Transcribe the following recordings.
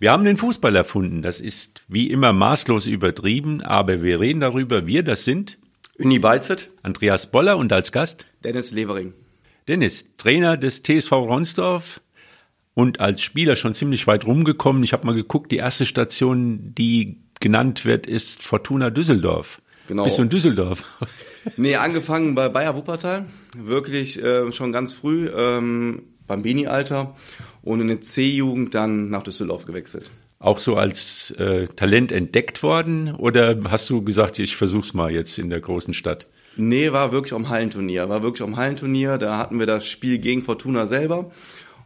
Wir haben den Fußball erfunden. Das ist wie immer maßlos übertrieben, aber wir reden darüber. Wir, das sind Uni Balzet, Andreas Boller und als Gast Dennis Levering. Dennis, Trainer des TSV Ronsdorf und als Spieler schon ziemlich weit rumgekommen. Ich habe mal geguckt, die erste Station, die genannt wird, ist Fortuna Düsseldorf. Genau. Bist du in Düsseldorf? Nee, angefangen bei Bayer Wuppertal, wirklich äh, schon ganz früh, ähm, Bambini-Alter und in der C-Jugend dann nach Düsseldorf gewechselt. Auch so als äh, Talent entdeckt worden oder hast du gesagt, ich versuch's mal jetzt in der großen Stadt? Nee, war wirklich am Hallenturnier. War wirklich am Hallenturnier. Da hatten wir das Spiel gegen Fortuna selber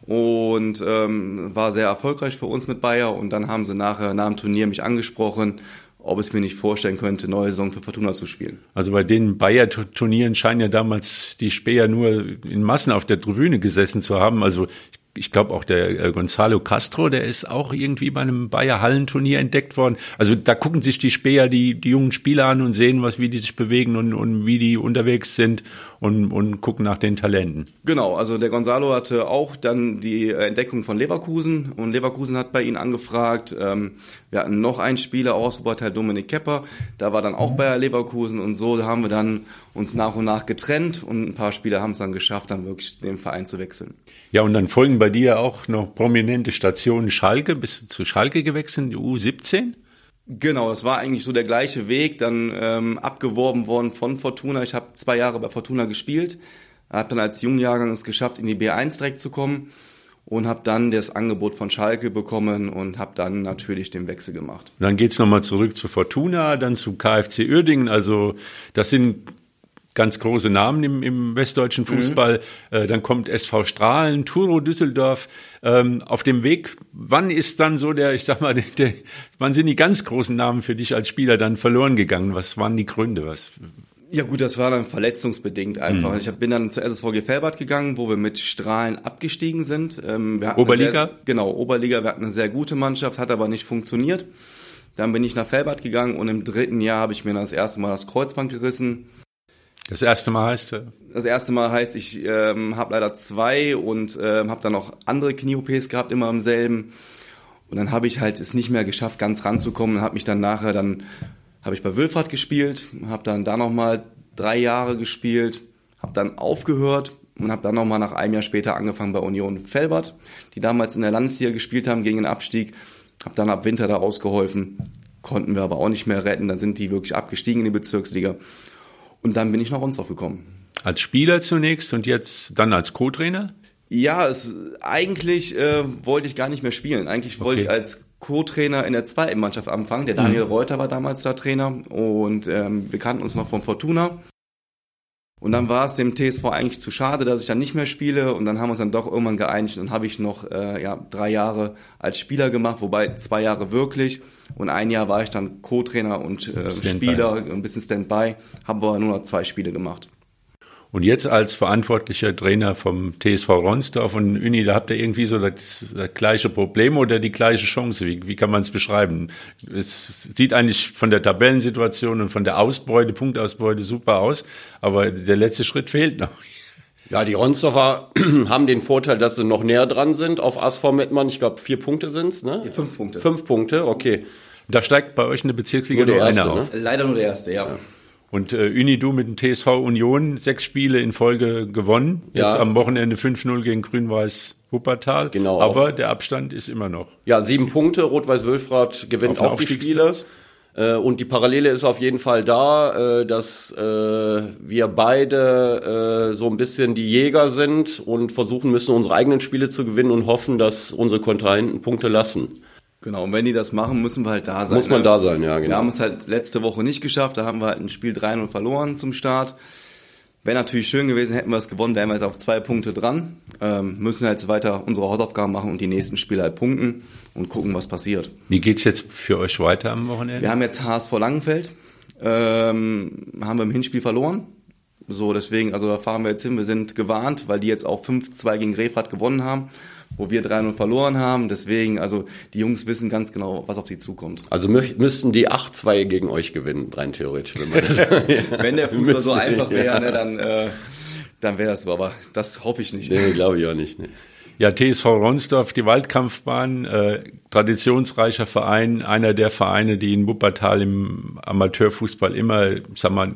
und ähm, war sehr erfolgreich für uns mit Bayer. Und dann haben sie nachher nach dem Turnier mich angesprochen, ob es mir nicht vorstellen könnte, neue Saison für Fortuna zu spielen. Also bei den Bayer-Turnieren scheinen ja damals die Speer nur in Massen auf der Tribüne gesessen zu haben. Also ich glaube auch der äh, Gonzalo Castro, der ist auch irgendwie bei einem Bayer Hallenturnier entdeckt worden. Also da gucken sich die Speer die, die jungen Spieler an und sehen, was, wie die sich bewegen und, und wie die unterwegs sind und, und gucken nach den Talenten. Genau, also der Gonzalo hatte auch dann die Entdeckung von Leverkusen und Leverkusen hat bei ihnen angefragt. Ähm, wir hatten noch einen Spieler aus Oberteil, Dominik Kepper, da war dann auch Bayer Leverkusen und so haben wir dann uns nach und nach getrennt und ein paar Spieler haben es dann geschafft, dann wirklich den Verein zu wechseln. Ja, und dann folgen bei dir auch noch prominente Stationen Schalke. Bist du zu Schalke gewechselt, die U17? Genau, es war eigentlich so der gleiche Weg, dann ähm, abgeworben worden von Fortuna. Ich habe zwei Jahre bei Fortuna gespielt, habe dann als Jungjahrgang es geschafft, in die B1 direkt zu kommen und habe dann das Angebot von Schalke bekommen und habe dann natürlich den Wechsel gemacht. Dann geht's nochmal zurück zu Fortuna, dann zu KfC Uerdingen. Also das sind ganz große Namen im, im westdeutschen Fußball. Mhm. Äh, dann kommt SV Strahlen, Turo Düsseldorf. Ähm, auf dem Weg, wann ist dann so der, ich sag mal, der, der, wann sind die ganz großen Namen für dich als Spieler dann verloren gegangen? Was waren die Gründe? Was? Ja gut, das war dann verletzungsbedingt einfach. Mhm. Ich bin dann zur SSVG Felbert gegangen, wo wir mit Strahlen abgestiegen sind. Ähm, Oberliga? Sehr, genau, Oberliga. Wir hatten eine sehr gute Mannschaft, hat aber nicht funktioniert. Dann bin ich nach Felbert gegangen und im dritten Jahr habe ich mir dann das erste Mal das Kreuzband gerissen das erste Mal heißt? Äh das erste Mal heißt, ich ähm, habe leider zwei und ähm, habe dann noch andere Knie-OPs gehabt, immer im selben. Und dann habe ich halt es nicht mehr geschafft, ganz ranzukommen. Habe mich dann nachher, dann habe ich bei Wilfahrt gespielt, habe dann da nochmal drei Jahre gespielt, habe dann aufgehört und habe dann nochmal nach einem Jahr später angefangen bei Union Felbert, die damals in der Landesliga gespielt haben gegen den Abstieg. Habe dann ab Winter da ausgeholfen, konnten wir aber auch nicht mehr retten. Dann sind die wirklich abgestiegen in die Bezirksliga. Und dann bin ich nach Ronsdorf gekommen. Als Spieler zunächst und jetzt dann als Co-Trainer? Ja, es, eigentlich äh, wollte ich gar nicht mehr spielen. Eigentlich wollte okay. ich als Co-Trainer in der zweiten Mannschaft anfangen. Der Daniel mhm. Reuter war damals da Trainer und ähm, wir kannten uns noch von Fortuna. Und dann war es dem TSV eigentlich zu schade, dass ich dann nicht mehr spiele. Und dann haben wir uns dann doch irgendwann geeinigt. Und dann habe ich noch äh, ja, drei Jahre als Spieler gemacht, wobei zwei Jahre wirklich. Und ein Jahr war ich dann Co-Trainer und äh, Spieler, ein bisschen Standby, habe aber nur noch zwei Spiele gemacht. Und jetzt als verantwortlicher Trainer vom TSV Ronsdorf und Uni, da habt ihr irgendwie so das, das gleiche Problem oder die gleiche Chance. Wie, wie kann man es beschreiben? Es sieht eigentlich von der Tabellensituation und von der Ausbeute, Punktausbeute super aus, aber der letzte Schritt fehlt noch. Ja, die Ronsdorfer haben den Vorteil, dass sie noch näher dran sind auf ASV Mettmann. Ich glaube, vier Punkte sind's, ne? Ja, fünf Punkte. Fünf Punkte, okay. Da steigt bei euch eine Bezirksliga nur, nur einer auf. Ne? Leider nur der erste, ja. ja. Und äh, Unidu mit dem TSV Union sechs Spiele in Folge gewonnen. Jetzt ja. am Wochenende 5-0 gegen Grün-Weiß Wuppertal. Genau. Aber der Abstand ist immer noch. Ja, sieben Punkte. Rot-Weiß-Wölfrath gewinnt auch die Spiele. Äh, und die Parallele ist auf jeden Fall da, äh, dass äh, wir beide äh, so ein bisschen die Jäger sind und versuchen müssen, unsere eigenen Spiele zu gewinnen und hoffen, dass unsere Kontrahenten Punkte lassen. Genau, und wenn die das machen, müssen wir halt da sein. Muss man ne? da sein, ja, genau. Wir haben es halt letzte Woche nicht geschafft, da haben wir halt ein Spiel 3-0 verloren zum Start. Wäre natürlich schön gewesen, hätten wir es gewonnen, wären wir jetzt auf zwei Punkte dran. Ähm, müssen halt weiter unsere Hausaufgaben machen und die nächsten Spiele halt punkten und gucken, was passiert. Wie geht's jetzt für euch weiter am Wochenende? Wir haben jetzt HSV Langenfeld, ähm, haben wir im Hinspiel verloren. So, deswegen, also da fahren wir jetzt hin. Wir sind gewarnt, weil die jetzt auch 5-2 gegen Grefrath gewonnen haben wo wir 3-0 verloren haben. Deswegen, also die Jungs wissen ganz genau, was auf sie zukommt. Also mü müssten die 8-2 gegen euch gewinnen, rein theoretisch. Wenn, das wenn der Fußball so einfach wäre, ne, dann, äh, dann wäre das so. Aber das hoffe ich nicht. Nee, glaube ich auch nicht. Nee. Ja, TSV Ronsdorf, die Waldkampfbahn, äh, traditionsreicher Verein, einer der Vereine, die in Wuppertal im Amateurfußball immer, sag mal,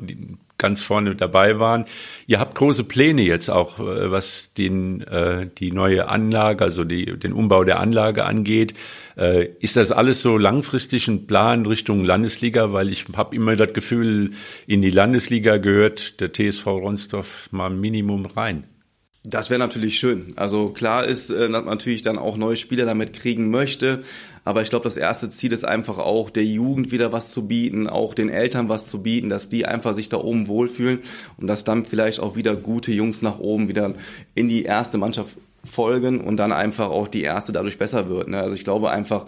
ganz vorne dabei waren. Ihr habt große Pläne jetzt auch, äh, was den, äh, die neue Anlage, also die, den Umbau der Anlage angeht. Äh, ist das alles so langfristig ein Plan Richtung Landesliga? Weil ich habe immer das Gefühl, in die Landesliga gehört der TSV Ronsdorf mal Minimum rein. Das wäre natürlich schön. Also klar ist, äh, dass man natürlich dann auch neue Spieler damit kriegen möchte. Aber ich glaube, das erste Ziel ist einfach auch, der Jugend wieder was zu bieten, auch den Eltern was zu bieten, dass die einfach sich da oben wohlfühlen und dass dann vielleicht auch wieder gute Jungs nach oben wieder in die erste Mannschaft folgen und dann einfach auch die erste dadurch besser wird. Ne? Also ich glaube einfach,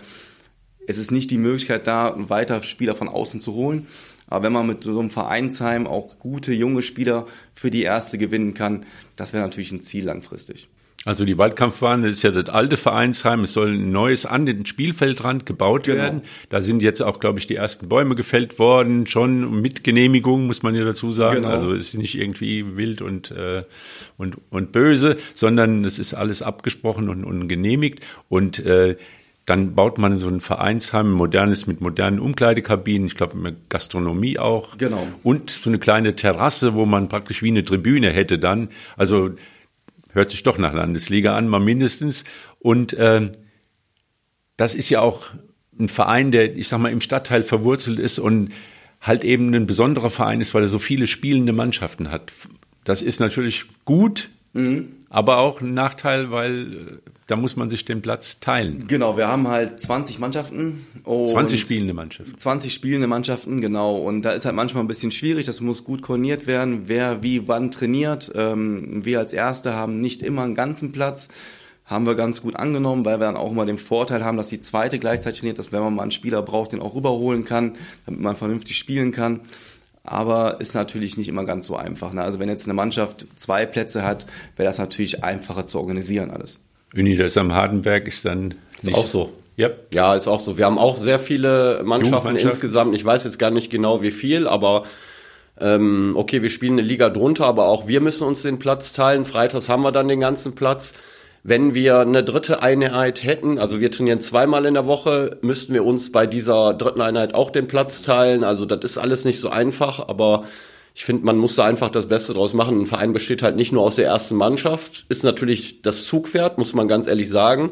es ist nicht die Möglichkeit da, weiter Spieler von außen zu holen. Aber wenn man mit so einem Vereinsheim auch gute junge Spieler für die erste gewinnen kann, das wäre natürlich ein Ziel langfristig. Also die Waldkampfbahn ist ja das alte Vereinsheim. Es soll ein neues an den Spielfeldrand gebaut genau. werden. Da sind jetzt auch, glaube ich, die ersten Bäume gefällt worden, schon mit Genehmigung, muss man ja dazu sagen. Genau. Also es ist nicht irgendwie wild und, äh, und, und böse, sondern es ist alles abgesprochen und, und genehmigt. Und äh, dann baut man so ein Vereinsheim, modernes mit modernen Umkleidekabinen, ich glaube mit Gastronomie auch. Genau. Und so eine kleine Terrasse, wo man praktisch wie eine Tribüne hätte dann. Also hört sich doch nach Landesliga an, mal mindestens. Und äh, das ist ja auch ein Verein, der, ich sag mal, im Stadtteil verwurzelt ist und halt eben ein besonderer Verein ist, weil er so viele spielende Mannschaften hat. Das ist natürlich gut, mhm. aber auch ein Nachteil, weil äh, da muss man sich den Platz teilen. Genau, wir haben halt 20 Mannschaften. 20 spielende Mannschaften. 20 spielende Mannschaften, genau. Und da ist halt manchmal ein bisschen schwierig, das muss gut koordiniert werden, wer wie wann trainiert. Ähm, wir als Erste haben nicht immer einen ganzen Platz haben wir ganz gut angenommen, weil wir dann auch immer den Vorteil haben, dass die zweite gleichzeitig trainiert, dass wenn man mal einen Spieler braucht, den auch rüberholen kann, damit man vernünftig spielen kann. Aber ist natürlich nicht immer ganz so einfach. Ne? Also wenn jetzt eine Mannschaft zwei Plätze hat, wäre das natürlich einfacher zu organisieren alles. Uni, das am Hardenberg ist dann nicht. Ist auch so. Yep. Ja, ist auch so. Wir haben auch sehr viele Mannschaften insgesamt. Ich weiß jetzt gar nicht genau wie viel, aber ähm, okay, wir spielen eine Liga drunter, aber auch wir müssen uns den Platz teilen. Freitags haben wir dann den ganzen Platz. Wenn wir eine dritte Einheit hätten, also wir trainieren zweimal in der Woche, müssten wir uns bei dieser dritten Einheit auch den Platz teilen. Also das ist alles nicht so einfach, aber ich finde, man muss da einfach das Beste draus machen. Ein Verein besteht halt nicht nur aus der ersten Mannschaft, ist natürlich das Zugpferd, muss man ganz ehrlich sagen.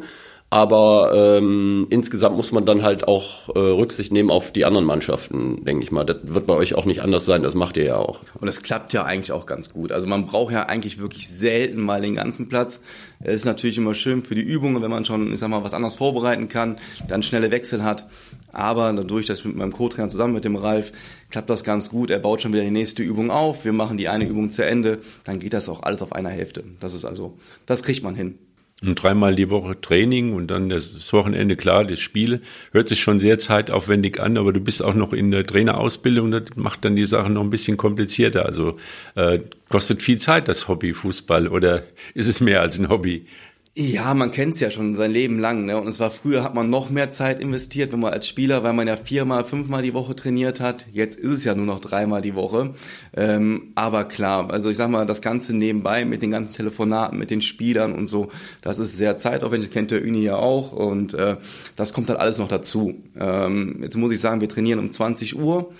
Aber ähm, insgesamt muss man dann halt auch äh, Rücksicht nehmen auf die anderen Mannschaften, denke ich mal. Das wird bei euch auch nicht anders sein, das macht ihr ja auch. Und es klappt ja eigentlich auch ganz gut. Also man braucht ja eigentlich wirklich selten mal den ganzen Platz. Es ist natürlich immer schön für die Übungen, wenn man schon, ich sag mal, was anderes vorbereiten kann, dann schnelle Wechsel hat. Aber dadurch, dass ich mit meinem Co-Trainer zusammen mit dem Ralf, klappt das ganz gut. Er baut schon wieder die nächste Übung auf. Wir machen die eine Übung zu Ende. Dann geht das auch alles auf einer Hälfte. Das ist also, das kriegt man hin. Und dreimal die Woche Training und dann das Wochenende, klar, das Spiel. Hört sich schon sehr zeitaufwendig an, aber du bist auch noch in der Trainerausbildung, das macht dann die Sache noch ein bisschen komplizierter. Also äh, kostet viel Zeit das Hobby Fußball oder ist es mehr als ein Hobby? Ja, man kennt's ja schon sein Leben lang. Ne? Und es war früher, hat man noch mehr Zeit investiert, wenn man als Spieler, weil man ja viermal, fünfmal die Woche trainiert hat. Jetzt ist es ja nur noch dreimal die Woche. Ähm, aber klar, also ich sag mal, das Ganze nebenbei mit den ganzen Telefonaten, mit den Spielern und so, das ist sehr zeitaufwendig, kennt der Uni ja auch. Und äh, das kommt halt alles noch dazu. Ähm, jetzt muss ich sagen, wir trainieren um 20 Uhr.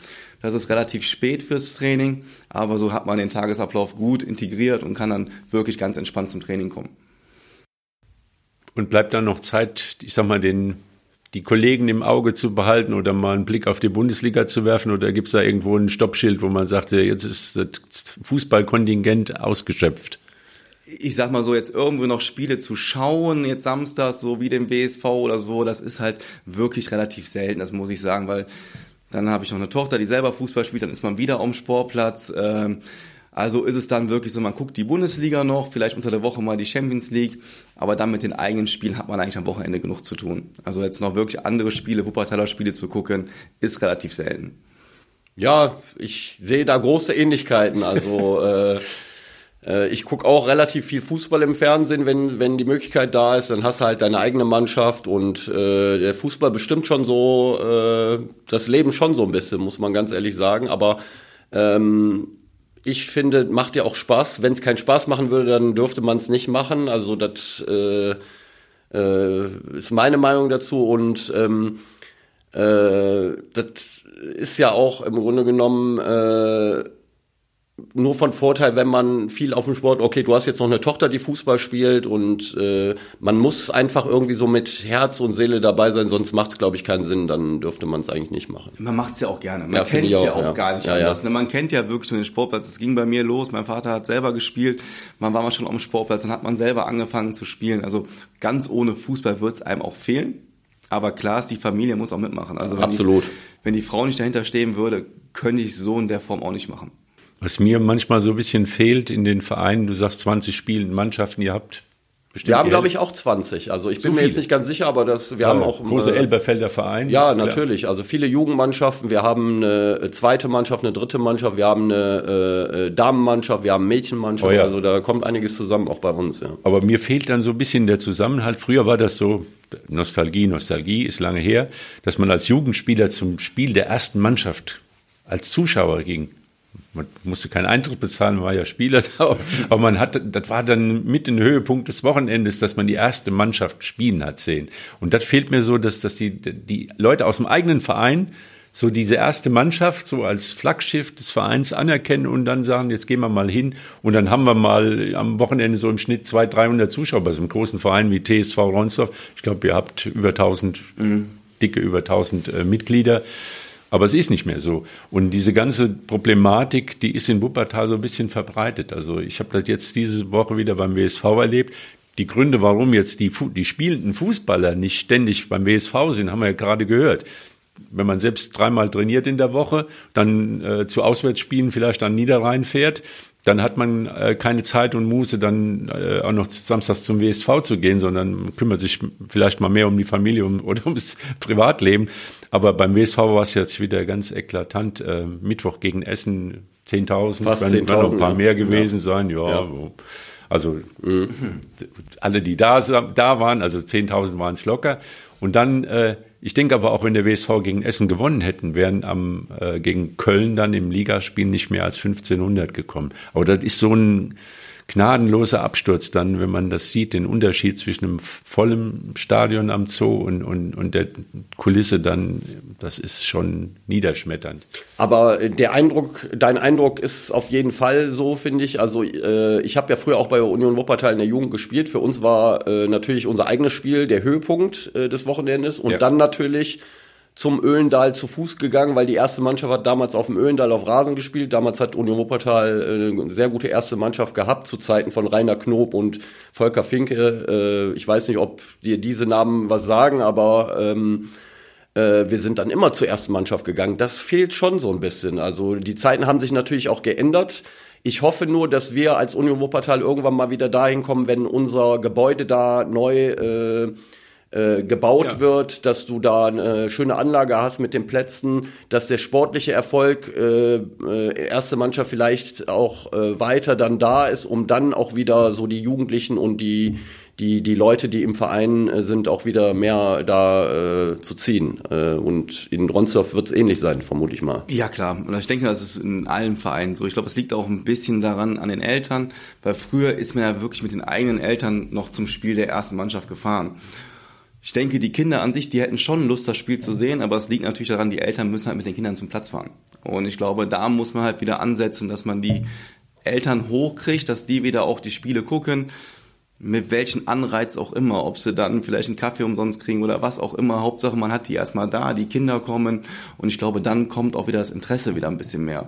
Das ist relativ spät fürs Training, aber so hat man den Tagesablauf gut integriert und kann dann wirklich ganz entspannt zum Training kommen. Und bleibt dann noch Zeit, ich sag mal, den, die Kollegen im Auge zu behalten oder mal einen Blick auf die Bundesliga zu werfen? Oder gibt es da irgendwo ein Stoppschild, wo man sagt, jetzt ist das Fußballkontingent ausgeschöpft? ich sag mal so, jetzt irgendwo noch Spiele zu schauen, jetzt samstags, so wie dem WSV oder so, das ist halt wirklich relativ selten, das muss ich sagen, weil dann habe ich noch eine Tochter, die selber Fußball spielt, dann ist man wieder am Sportplatz. Ähm, also ist es dann wirklich so, man guckt die Bundesliga noch, vielleicht unter der Woche mal die Champions League, aber dann mit den eigenen Spielen hat man eigentlich am Wochenende genug zu tun. Also jetzt noch wirklich andere Spiele, Wuppertaler Spiele zu gucken, ist relativ selten. Ja, ich sehe da große Ähnlichkeiten. Also äh, äh, ich gucke auch relativ viel Fußball im Fernsehen, wenn, wenn die Möglichkeit da ist, dann hast du halt deine eigene Mannschaft und äh, der Fußball bestimmt schon so äh, das Leben schon so ein bisschen, muss man ganz ehrlich sagen. Aber ähm, ich finde, macht ja auch Spaß. Wenn es keinen Spaß machen würde, dann dürfte man es nicht machen. Also das äh, Äh, ist meine Meinung dazu und ähm, äh, das ist ja auch im Grunde genommen äh, nur von Vorteil, wenn man viel auf dem Sport, okay, du hast jetzt noch eine Tochter, die Fußball spielt und äh, man muss einfach irgendwie so mit Herz und Seele dabei sein, sonst macht es, glaube ich, keinen Sinn, dann dürfte man es eigentlich nicht machen. Man macht es ja auch gerne. Man ja, kennt es ja auch ja. gar nicht ja, anders. Ja. Man kennt ja wirklich den Sportplatz. Es ging bei mir los, mein Vater hat selber gespielt, man war mal schon am Sportplatz, dann hat man selber angefangen zu spielen. Also ganz ohne Fußball wird es einem auch fehlen. Aber klar ist, die Familie muss auch mitmachen. Also wenn Absolut. Die, wenn die Frau nicht dahinter stehen würde, könnte ich so in der Form auch nicht machen. Was mir manchmal so ein bisschen fehlt in den Vereinen, du sagst 20 spielende Mannschaften, ihr habt Bestimmt wir haben, glaube ich, auch 20. Also ich bin so mir jetzt nicht ganz sicher, aber das, wir ja, haben auch. Große äh, Elberfelder Verein. Ja, natürlich. Also viele Jugendmannschaften. Wir haben eine zweite Mannschaft, eine dritte Mannschaft. Wir haben eine äh, äh Damenmannschaft, wir haben eine Mädchenmannschaft. Oh ja. Also da kommt einiges zusammen, auch bei uns. Ja. Aber mir fehlt dann so ein bisschen der Zusammenhalt. Früher war das so, Nostalgie, Nostalgie ist lange her, dass man als Jugendspieler zum Spiel der ersten Mannschaft als Zuschauer ging man musste keinen Eintritt bezahlen, man war ja Spieler da, aber man hatte, das war dann mit dem Höhepunkt des Wochenendes, dass man die erste Mannschaft spielen hat sehen. Und das fehlt mir so, dass, dass die, die Leute aus dem eigenen Verein so diese erste Mannschaft so als Flaggschiff des Vereins anerkennen und dann sagen, jetzt gehen wir mal hin und dann haben wir mal am Wochenende so im Schnitt 200, 300 Zuschauer bei so einem großen Verein wie TSV Ronsdorf. Ich glaube, ihr habt über 1000, mhm. dicke über 1000 äh, Mitglieder. Aber es ist nicht mehr so. Und diese ganze Problematik, die ist in Wuppertal so ein bisschen verbreitet. Also ich habe das jetzt diese Woche wieder beim WSV erlebt. Die Gründe, warum jetzt die, die spielenden Fußballer nicht ständig beim WSV sind, haben wir ja gerade gehört. Wenn man selbst dreimal trainiert in der Woche, dann äh, zu Auswärtsspielen vielleicht an Niederrhein fährt, dann hat man äh, keine Zeit und Muße, dann äh, auch noch samstags zum WSV zu gehen, sondern kümmert sich vielleicht mal mehr um die Familie um, oder ums Privatleben. Aber beim WSV war es jetzt wieder ganz eklatant. Äh, Mittwoch gegen Essen 10.000, Fast 10 noch ein paar mehr gewesen ja. sein. Ja, ja. also mhm. alle, die da, da waren, also 10.000 waren es locker. Und dann äh, ich denke aber auch, wenn der WSV gegen Essen gewonnen hätten, wären am äh, gegen Köln dann im Ligaspiel nicht mehr als 1500 gekommen. Aber das ist so ein gnadenloser Absturz dann, wenn man das sieht, den Unterschied zwischen einem vollen Stadion am Zoo und, und, und der Kulisse dann, das ist schon niederschmetternd. Aber der Eindruck, dein Eindruck ist auf jeden Fall so, finde ich. Also äh, ich habe ja früher auch bei Union Wuppertal in der Jugend gespielt. Für uns war äh, natürlich unser eigenes Spiel der Höhepunkt äh, des Wochenendes und ja. dann natürlich zum Öhlendal zu Fuß gegangen, weil die erste Mannschaft hat damals auf dem Öhlendal auf Rasen gespielt. Damals hat Union Wuppertal äh, eine sehr gute erste Mannschaft gehabt, zu Zeiten von Rainer Knob und Volker Finke. Äh, ich weiß nicht, ob dir diese Namen was sagen, aber ähm, äh, wir sind dann immer zur ersten Mannschaft gegangen. Das fehlt schon so ein bisschen. Also die Zeiten haben sich natürlich auch geändert. Ich hoffe nur, dass wir als Union Wuppertal irgendwann mal wieder dahin kommen, wenn unser Gebäude da neu äh, äh, gebaut ja. wird, dass du da eine schöne Anlage hast mit den Plätzen, dass der sportliche Erfolg äh, äh, erste Mannschaft vielleicht auch äh, weiter dann da ist, um dann auch wieder so die Jugendlichen und die die die Leute, die im Verein äh, sind, auch wieder mehr da äh, zu ziehen. Äh, und in Ronsdorf wird es ähnlich sein, vermute ich mal. Ja klar. Und ich denke, das ist in allen Vereinen so. Ich glaube, es liegt auch ein bisschen daran an den Eltern, weil früher ist man ja wirklich mit den eigenen Eltern noch zum Spiel der ersten Mannschaft gefahren ich denke, die Kinder an sich, die hätten schon Lust, das Spiel zu sehen, aber es liegt natürlich daran, die Eltern müssen halt mit den Kindern zum Platz fahren. Und ich glaube, da muss man halt wieder ansetzen, dass man die Eltern hochkriegt, dass die wieder auch die Spiele gucken, mit welchen Anreiz auch immer, ob sie dann vielleicht einen Kaffee umsonst kriegen oder was auch immer. Hauptsache, man hat die erstmal da, die Kinder kommen und ich glaube, dann kommt auch wieder das Interesse wieder ein bisschen mehr.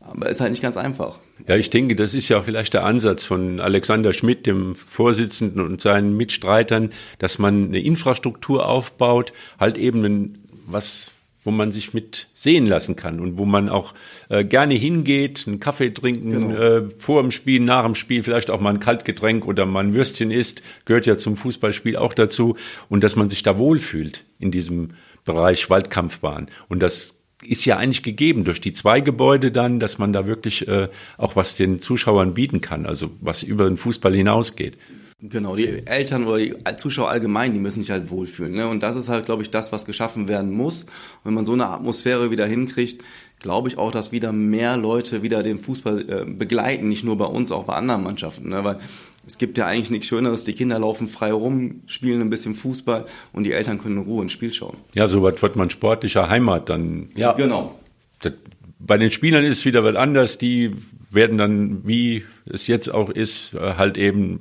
Aber ist halt nicht ganz einfach. Ja, ich denke, das ist ja vielleicht der Ansatz von Alexander Schmidt, dem Vorsitzenden und seinen Mitstreitern, dass man eine Infrastruktur aufbaut, halt eben was, wo man sich mit sehen lassen kann und wo man auch äh, gerne hingeht, einen Kaffee trinken, genau. äh, vor dem Spiel, nach dem Spiel, vielleicht auch mal ein Kaltgetränk oder mal ein Würstchen isst, gehört ja zum Fußballspiel auch dazu und dass man sich da wohlfühlt in diesem Bereich Waldkampfbahn. Und das ist ja eigentlich gegeben durch die zwei Gebäude dann, dass man da wirklich äh, auch was den Zuschauern bieten kann, also was über den Fußball hinausgeht. Genau, die Eltern oder die Zuschauer allgemein, die müssen sich halt wohlfühlen. Ne? Und das ist halt, glaube ich, das, was geschaffen werden muss. Und wenn man so eine Atmosphäre wieder hinkriegt, glaube ich auch, dass wieder mehr Leute wieder den Fußball äh, begleiten, nicht nur bei uns, auch bei anderen Mannschaften. Ne? Weil es gibt ja eigentlich nichts Schöneres, die Kinder laufen frei rum, spielen ein bisschen Fußball und die Eltern können in Ruhe ins Spiel schauen. Ja, so was wird man sportlicher Heimat dann. Ja, genau. Das, bei den Spielern ist es wieder was anders. Die werden dann, wie es jetzt auch ist, äh, halt eben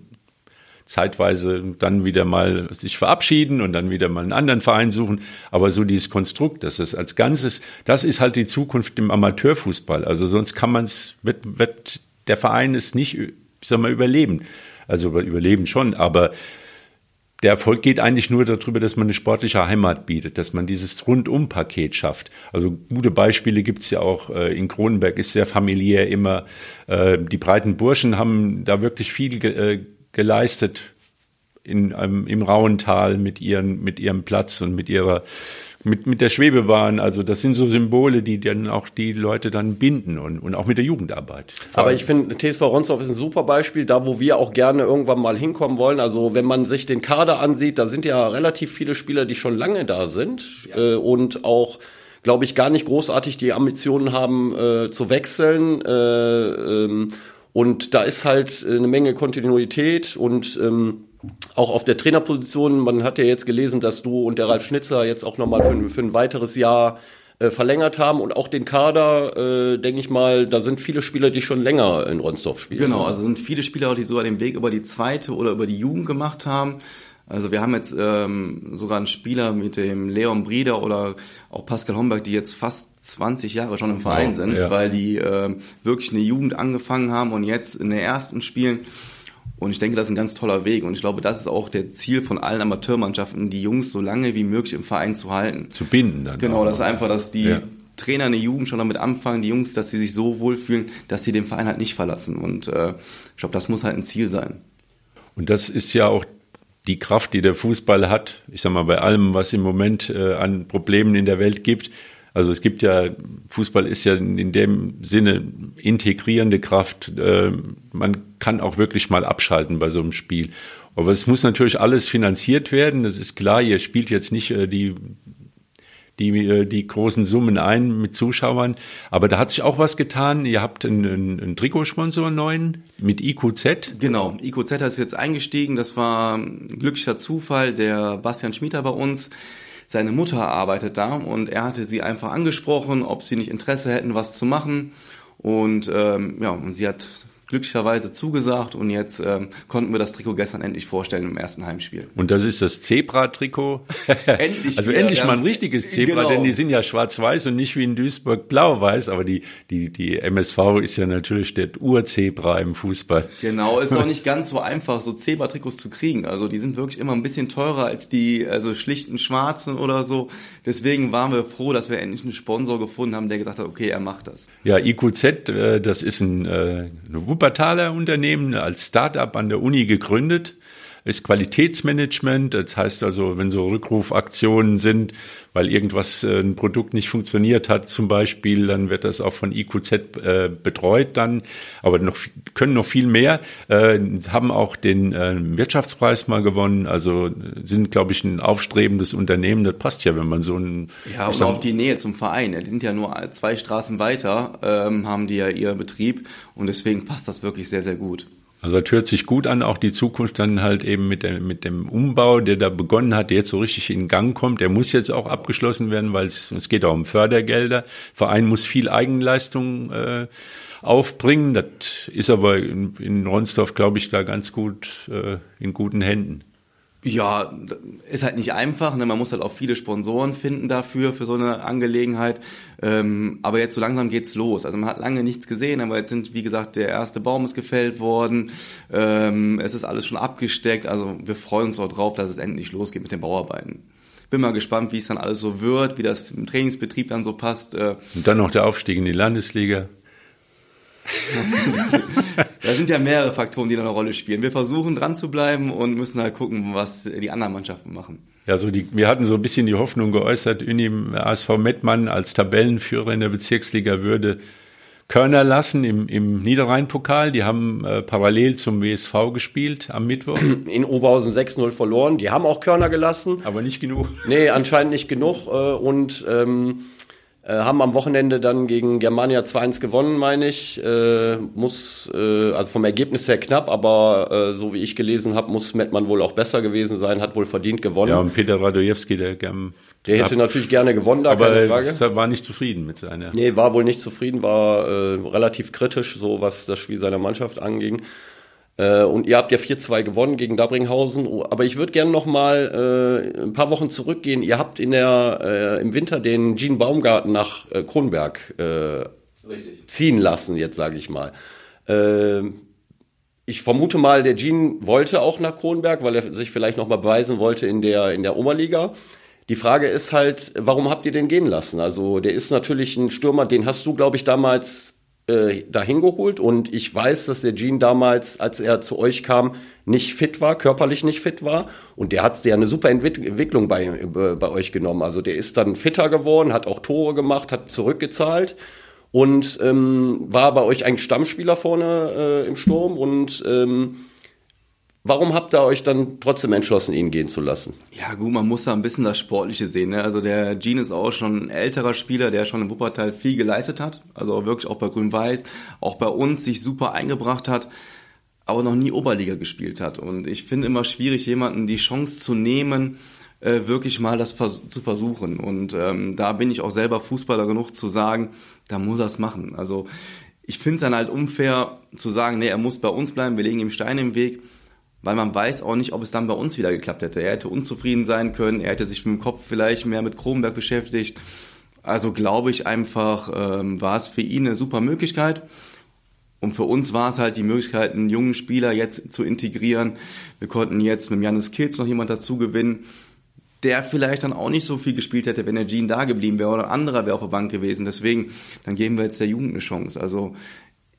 zeitweise dann wieder mal sich verabschieden und dann wieder mal einen anderen Verein suchen. Aber so dieses Konstrukt, das ist als Ganzes, das ist halt die Zukunft im Amateurfußball. Also sonst kann man es, wird, wird der Verein es nicht, ich sag mal, überleben. Also überleben schon, aber der Erfolg geht eigentlich nur darüber, dass man eine sportliche Heimat bietet, dass man dieses Rundum-Paket schafft. Also gute Beispiele gibt's ja auch. Äh, in Kronenberg ist sehr familiär immer. Äh, die breiten Burschen haben da wirklich viel äh, geleistet in, ähm, im Rauental mit, ihren, mit ihrem Platz und mit ihrer mit, mit der Schwebebahn. Also das sind so Symbole, die dann auch die Leute dann binden und, und auch mit der Jugendarbeit. Aber ich finde, TSV Ronsdorf ist ein super Beispiel, da wo wir auch gerne irgendwann mal hinkommen wollen. Also wenn man sich den Kader ansieht, da sind ja relativ viele Spieler, die schon lange da sind ja. äh, und auch glaube ich, gar nicht großartig die Ambitionen haben äh, zu wechseln. Äh, ähm, und da ist halt eine Menge Kontinuität und ähm, auch auf der Trainerposition. Man hat ja jetzt gelesen, dass du und der Ralf Schnitzer jetzt auch nochmal für, für ein weiteres Jahr äh, verlängert haben und auch den Kader, äh, denke ich mal, da sind viele Spieler, die schon länger in Ronsdorf spielen. Genau, also sind viele Spieler, die sogar den Weg über die zweite oder über die Jugend gemacht haben. Also wir haben jetzt ähm, sogar einen Spieler mit dem Leon Brieder oder auch Pascal Homberg, die jetzt fast 20 Jahre schon im Verein sind, ja. weil die äh, wirklich eine Jugend angefangen haben und jetzt in der ersten spielen. Und ich denke, das ist ein ganz toller Weg. Und ich glaube, das ist auch der Ziel von allen Amateurmannschaften, die Jungs so lange wie möglich im Verein zu halten. Zu binden dann. Genau, das ist einfach, dass die ja. Trainer in der Jugend schon damit anfangen, die Jungs, dass sie sich so wohlfühlen, dass sie den Verein halt nicht verlassen. Und äh, ich glaube, das muss halt ein Ziel sein. Und das ist ja auch die Kraft, die der Fußball hat. Ich sag mal, bei allem, was im Moment äh, an Problemen in der Welt gibt, also es gibt ja, Fußball ist ja in dem Sinne integrierende Kraft. Äh, man kann auch wirklich mal abschalten bei so einem Spiel. Aber es muss natürlich alles finanziert werden. Das ist klar. Ihr spielt jetzt nicht äh, die die, äh, die großen Summen ein mit Zuschauern. Aber da hat sich auch was getan. Ihr habt einen, einen, Trikotsponsor neuen mit IQZ. Genau, IQZ ist jetzt eingestiegen. Das war ein glücklicher Zufall. Der Bastian Schmieter bei uns seine Mutter arbeitet da und er hatte sie einfach angesprochen, ob sie nicht Interesse hätten, was zu machen. Und ähm, ja, und sie hat glücklicherweise zugesagt und jetzt ähm, konnten wir das Trikot gestern endlich vorstellen im ersten Heimspiel. Und das ist das Zebra-Trikot. endlich. also endlich mal ein richtiges Zebra, genau. denn die sind ja schwarz-weiß und nicht wie in Duisburg blau-weiß, aber die, die, die MSV ist ja natürlich der Urzebra im Fußball. Genau, ist auch nicht ganz so einfach, so Zebra-Trikots zu kriegen. Also die sind wirklich immer ein bisschen teurer als die also schlichten schwarzen oder so. Deswegen waren wir froh, dass wir endlich einen Sponsor gefunden haben, der gesagt hat, okay, er macht das. Ja, IQZ, äh, das ist ein, äh, eine Wuppertaler Unternehmen als Start-up an der Uni gegründet ist Qualitätsmanagement. Das heißt also, wenn so Rückrufaktionen sind, weil irgendwas, äh, ein Produkt nicht funktioniert hat zum Beispiel, dann wird das auch von IQZ äh, betreut dann, aber noch, können noch viel mehr, äh, haben auch den äh, Wirtschaftspreis mal gewonnen, also sind, glaube ich, ein aufstrebendes Unternehmen. Das passt ja, wenn man so ein... Ja, und auch die Nähe zum Verein. Die sind ja nur zwei Straßen weiter, ähm, haben die ja ihr Betrieb und deswegen passt das wirklich sehr, sehr gut. Also das hört sich gut an, auch die Zukunft dann halt eben mit, der, mit dem Umbau, der da begonnen hat, der jetzt so richtig in Gang kommt. Der muss jetzt auch abgeschlossen werden, weil es, es geht auch um Fördergelder. Verein muss viel Eigenleistung äh, aufbringen. Das ist aber in, in Ronsdorf, glaube ich, da ganz gut äh, in guten Händen. Ja, ist halt nicht einfach. Ne? Man muss halt auch viele Sponsoren finden dafür, für so eine Angelegenheit. Ähm, aber jetzt so langsam geht's los. Also man hat lange nichts gesehen, aber jetzt sind, wie gesagt, der erste Baum ist gefällt worden. Ähm, es ist alles schon abgesteckt. Also wir freuen uns auch drauf, dass es endlich losgeht mit den Bauarbeiten. Bin mal gespannt, wie es dann alles so wird, wie das im Trainingsbetrieb dann so passt. Äh. Und dann noch der Aufstieg in die Landesliga. Da sind ja mehrere Faktoren, die da eine Rolle spielen. Wir versuchen dran zu bleiben und müssen halt gucken, was die anderen Mannschaften machen. Ja, so die, wir hatten so ein bisschen die Hoffnung geäußert, Unim ASV Mettmann als Tabellenführer in der Bezirksliga würde Körner lassen im, im Niederrhein-Pokal. Die haben äh, parallel zum WSV gespielt am Mittwoch. In Oberhausen 6-0 verloren. Die haben auch Körner gelassen. Aber nicht genug. Nee, anscheinend nicht genug. Äh, und ähm, äh, haben am Wochenende dann gegen Germania 2-1 gewonnen, meine ich. Äh, muss, äh, also vom Ergebnis her knapp, aber äh, so wie ich gelesen habe, muss Mettmann wohl auch besser gewesen sein, hat wohl verdient gewonnen. Ja, und Peter Radojewski, der gern der hätte natürlich gerne gewonnen, da aber keine Frage. Aber war nicht zufrieden mit seiner. Nee, war wohl nicht zufrieden, war äh, relativ kritisch, so was das Spiel seiner Mannschaft anging. Äh, und ihr habt ja 4-2 gewonnen gegen Dabringhausen. Oh, aber ich würde gerne noch mal äh, ein paar Wochen zurückgehen. Ihr habt in der, äh, im Winter den Jean Baumgarten nach äh, Kronberg äh, ziehen lassen, jetzt sage ich mal. Äh, ich vermute mal, der Jean wollte auch nach Kronberg, weil er sich vielleicht noch mal beweisen wollte in der, in der Oberliga. Die Frage ist halt, warum habt ihr den gehen lassen? Also der ist natürlich ein Stürmer, den hast du, glaube ich, damals äh, dahin geholt. Und ich weiß, dass der Jean damals, als er zu euch kam, nicht fit war, körperlich nicht fit war. Und der hat ja eine super Entwicklung bei, äh, bei euch genommen. Also der ist dann fitter geworden, hat auch Tore gemacht, hat zurückgezahlt und ähm, war bei euch ein Stammspieler vorne äh, im Sturm. Und ähm, Warum habt ihr euch dann trotzdem entschlossen, ihn gehen zu lassen? Ja, gut, man muss da ein bisschen das Sportliche sehen. Ne? Also der Gene ist auch schon ein älterer Spieler, der schon im Wuppertal viel geleistet hat. Also wirklich auch bei Grün-Weiß, auch bei uns sich super eingebracht hat, aber noch nie Oberliga gespielt hat. Und ich finde immer schwierig, jemanden die Chance zu nehmen, äh, wirklich mal das vers zu versuchen. Und ähm, da bin ich auch selber Fußballer genug zu sagen, da muss er es machen. Also ich finde es dann halt unfair zu sagen, nee, er muss bei uns bleiben, wir legen ihm Steine im Weg weil man weiß auch nicht, ob es dann bei uns wieder geklappt hätte. Er hätte unzufrieden sein können, er hätte sich mit dem Kopf vielleicht mehr mit Kronberg beschäftigt. Also glaube ich einfach, ähm, war es für ihn eine super Möglichkeit. Und für uns war es halt die Möglichkeit, einen jungen Spieler jetzt zu integrieren. Wir konnten jetzt mit Janis Kilz noch jemand dazu gewinnen, der vielleicht dann auch nicht so viel gespielt hätte, wenn der Jean da geblieben wäre oder ein anderer wäre auf der Bank gewesen. Deswegen, dann geben wir jetzt der Jugend eine Chance. Also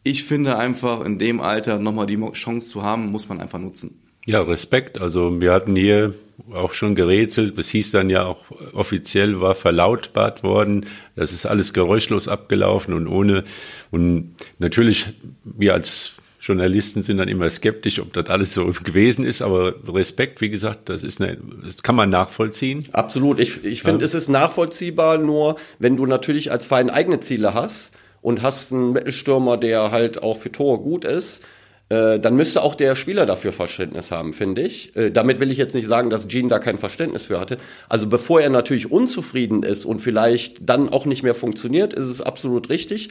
ich finde einfach, in dem Alter nochmal die Chance zu haben, muss man einfach nutzen. Ja, Respekt. Also wir hatten hier auch schon gerätselt. Es hieß dann ja auch offiziell war verlautbart worden. Das ist alles geräuschlos abgelaufen und ohne. Und natürlich, wir als Journalisten sind dann immer skeptisch, ob das alles so gewesen ist, aber Respekt, wie gesagt, das ist eine, das kann man nachvollziehen. Absolut. Ich, ich finde, ja. es ist nachvollziehbar, nur wenn du natürlich als Verein eigene Ziele hast, und hast einen Mittelstürmer, der halt auch für Tore gut ist, äh, dann müsste auch der Spieler dafür Verständnis haben, finde ich. Äh, damit will ich jetzt nicht sagen, dass Gene da kein Verständnis für hatte. Also bevor er natürlich unzufrieden ist und vielleicht dann auch nicht mehr funktioniert, ist es absolut richtig.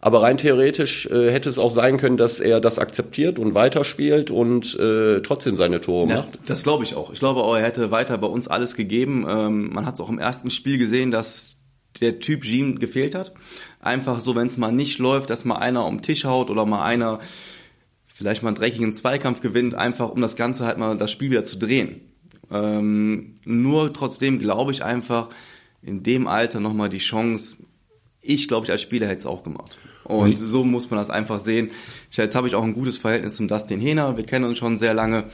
Aber rein theoretisch äh, hätte es auch sein können, dass er das akzeptiert und weiterspielt und äh, trotzdem seine Tore ja, macht. Das glaube ich auch. Ich glaube auch, er hätte weiter bei uns alles gegeben. Ähm, man hat es auch im ersten Spiel gesehen, dass der Typ Jean gefehlt hat. Einfach so, wenn es mal nicht läuft, dass mal einer um den Tisch haut oder mal einer vielleicht mal einen dreckigen Zweikampf gewinnt, einfach um das Ganze halt mal das Spiel wieder zu drehen. Ähm, nur trotzdem glaube ich einfach, in dem Alter nochmal die Chance, ich glaube, ich als Spieler hätte es auch gemacht. Und mhm. so muss man das einfach sehen. Jetzt habe ich auch ein gutes Verhältnis zum Dustin Hehner. Wir kennen uns schon sehr lange.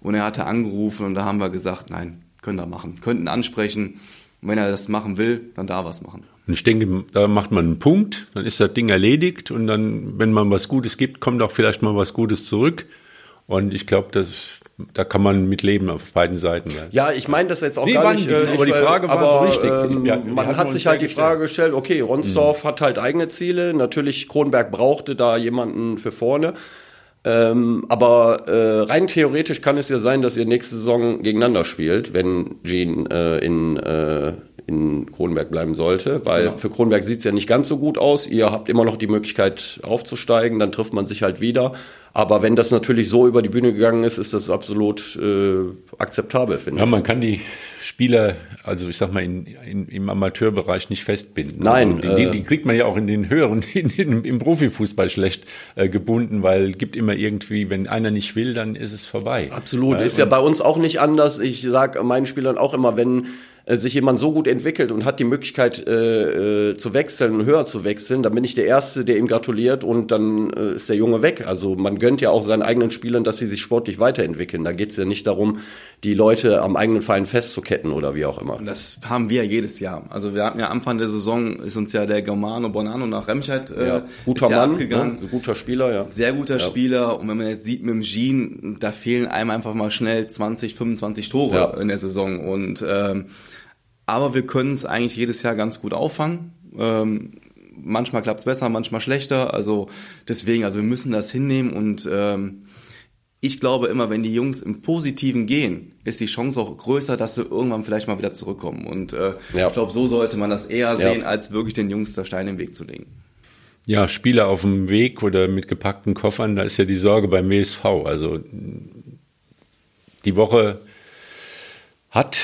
Und er hatte angerufen und da haben wir gesagt, nein, können wir machen. Könnten ansprechen. Und wenn er das machen will, dann da was machen. Und ich denke, da macht man einen Punkt, dann ist das Ding erledigt und dann, wenn man was Gutes gibt, kommt auch vielleicht mal was Gutes zurück. Und ich glaube, das da kann man mit leben auf beiden Seiten. Ja, ja ich meine das jetzt auch nee, gar nicht. Äh, aber die Frage war aber, richtig. Ähm, ja, man hat sich halt die Frage gestellt, okay, Ronsdorf mhm. hat halt eigene Ziele. Natürlich, Kronberg brauchte da jemanden für vorne. Ähm, aber äh, rein theoretisch kann es ja sein, dass ihr nächste Saison gegeneinander spielt, wenn Jean äh, in, äh, in Kronberg bleiben sollte. Weil genau. für Kronberg sieht es ja nicht ganz so gut aus. Ihr habt immer noch die Möglichkeit aufzusteigen, dann trifft man sich halt wieder. Aber wenn das natürlich so über die Bühne gegangen ist, ist das absolut äh, akzeptabel, finde ich. Ja, man kann die Spieler, also ich sag mal, in, in, im Amateurbereich nicht festbinden. Nein. Also die, die, kriegt man ja auch in den höheren, in, in, im Profifußball schlecht äh, gebunden, weil gibt immer irgendwie, wenn einer nicht will, dann ist es vorbei. Absolut. Ja, ist ja bei uns auch nicht anders. Ich sage meinen Spielern auch immer, wenn äh, sich jemand so gut entwickelt und hat die Möglichkeit äh, äh, zu wechseln und höher zu wechseln, dann bin ich der Erste, der ihm gratuliert und dann äh, ist der Junge weg. Also man gönnt ja auch seinen eigenen Spielern, dass sie sich sportlich weiterentwickeln. Da geht es ja nicht darum, die Leute am eigenen Verein festzuketten oder wie auch immer. Und das haben wir jedes Jahr. Also wir hatten ja Anfang der Saison ist uns ja der Germano Bonano nach Remscheid äh, ja, guter ja Mann, abgegangen. Ne? guter Spieler, ja. Sehr guter ja. Spieler. Und wenn man jetzt sieht mit dem Jean, da fehlen einem einfach mal schnell 20, 25 Tore ja. in der Saison. Und ähm, aber wir können es eigentlich jedes Jahr ganz gut auffangen. Ähm, manchmal klappt es besser, manchmal schlechter. Also deswegen, also wir müssen das hinnehmen und ähm, ich glaube immer, wenn die Jungs im Positiven gehen, ist die Chance auch größer, dass sie irgendwann vielleicht mal wieder zurückkommen. Und äh, ja. ich glaube, so sollte man das eher sehen, als wirklich den Jungs der Stein im Weg zu legen. Ja, Spieler auf dem Weg oder mit gepackten Koffern, da ist ja die Sorge beim WSV. Also die Woche hat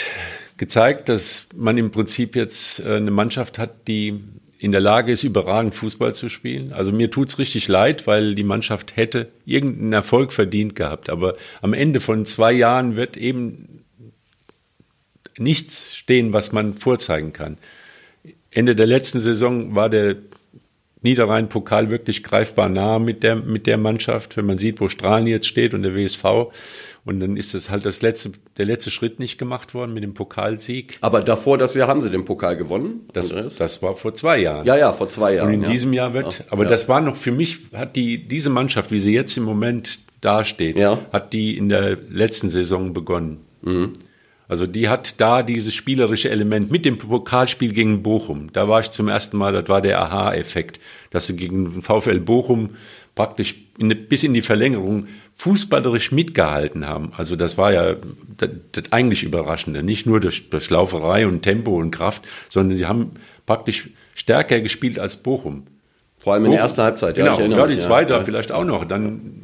gezeigt, dass man im Prinzip jetzt äh, eine Mannschaft hat, die in der Lage ist, überragend Fußball zu spielen. Also mir tut's richtig leid, weil die Mannschaft hätte irgendeinen Erfolg verdient gehabt. Aber am Ende von zwei Jahren wird eben nichts stehen, was man vorzeigen kann. Ende der letzten Saison war der Niederrhein-Pokal wirklich greifbar nah mit der, mit der Mannschaft. Wenn man sieht, wo Strahlen jetzt steht und der WSV, und dann ist das halt das letzte, der letzte Schritt nicht gemacht worden mit dem Pokalsieg. Aber davor, dass wir haben sie den Pokal gewonnen. Das, das war vor zwei Jahren. Ja, ja, vor zwei Jahren. Und in ja. diesem Jahr wird, aber ja. das war noch für mich, hat die, diese Mannschaft, wie sie jetzt im Moment dasteht, ja. hat die in der letzten Saison begonnen. Mhm. Also die hat da dieses spielerische Element mit dem Pokalspiel gegen Bochum. Da war ich zum ersten Mal, das war der Aha-Effekt, dass sie gegen VfL Bochum praktisch in, bis in die Verlängerung fußballerisch mitgehalten haben. Also das war ja das, das eigentlich Überraschende. Nicht nur durch, durch Lauferei und Tempo und Kraft, sondern sie haben praktisch stärker gespielt als Bochum. Vor allem in der ersten Halbzeit, ja. Genau, ja, die zweite ja. vielleicht auch noch. Dann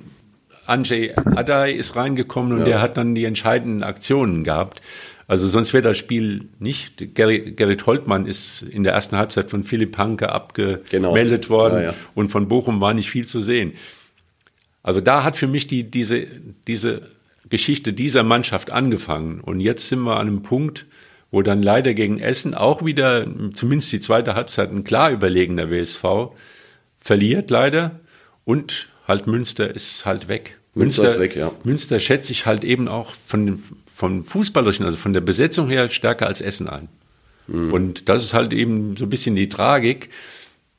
Andrzej Adai ist reingekommen und ja. der hat dann die entscheidenden Aktionen gehabt. Also sonst wäre das Spiel nicht. Gerrit Holtmann ist in der ersten Halbzeit von Philipp Hanke abgemeldet genau. worden ja, ja. und von Bochum war nicht viel zu sehen. Also da hat für mich die, diese, diese Geschichte dieser Mannschaft angefangen. Und jetzt sind wir an einem Punkt, wo dann leider gegen Essen auch wieder, zumindest die zweite Halbzeit, ein klar überlegener WSV verliert leider. Und halt Münster ist halt weg. Münster, Münster ist weg, ja. Münster schätze ich halt eben auch von dem, vom Fußballerischen, also von der Besetzung her stärker als Essen ein. Mhm. Und das ist halt eben so ein bisschen die Tragik.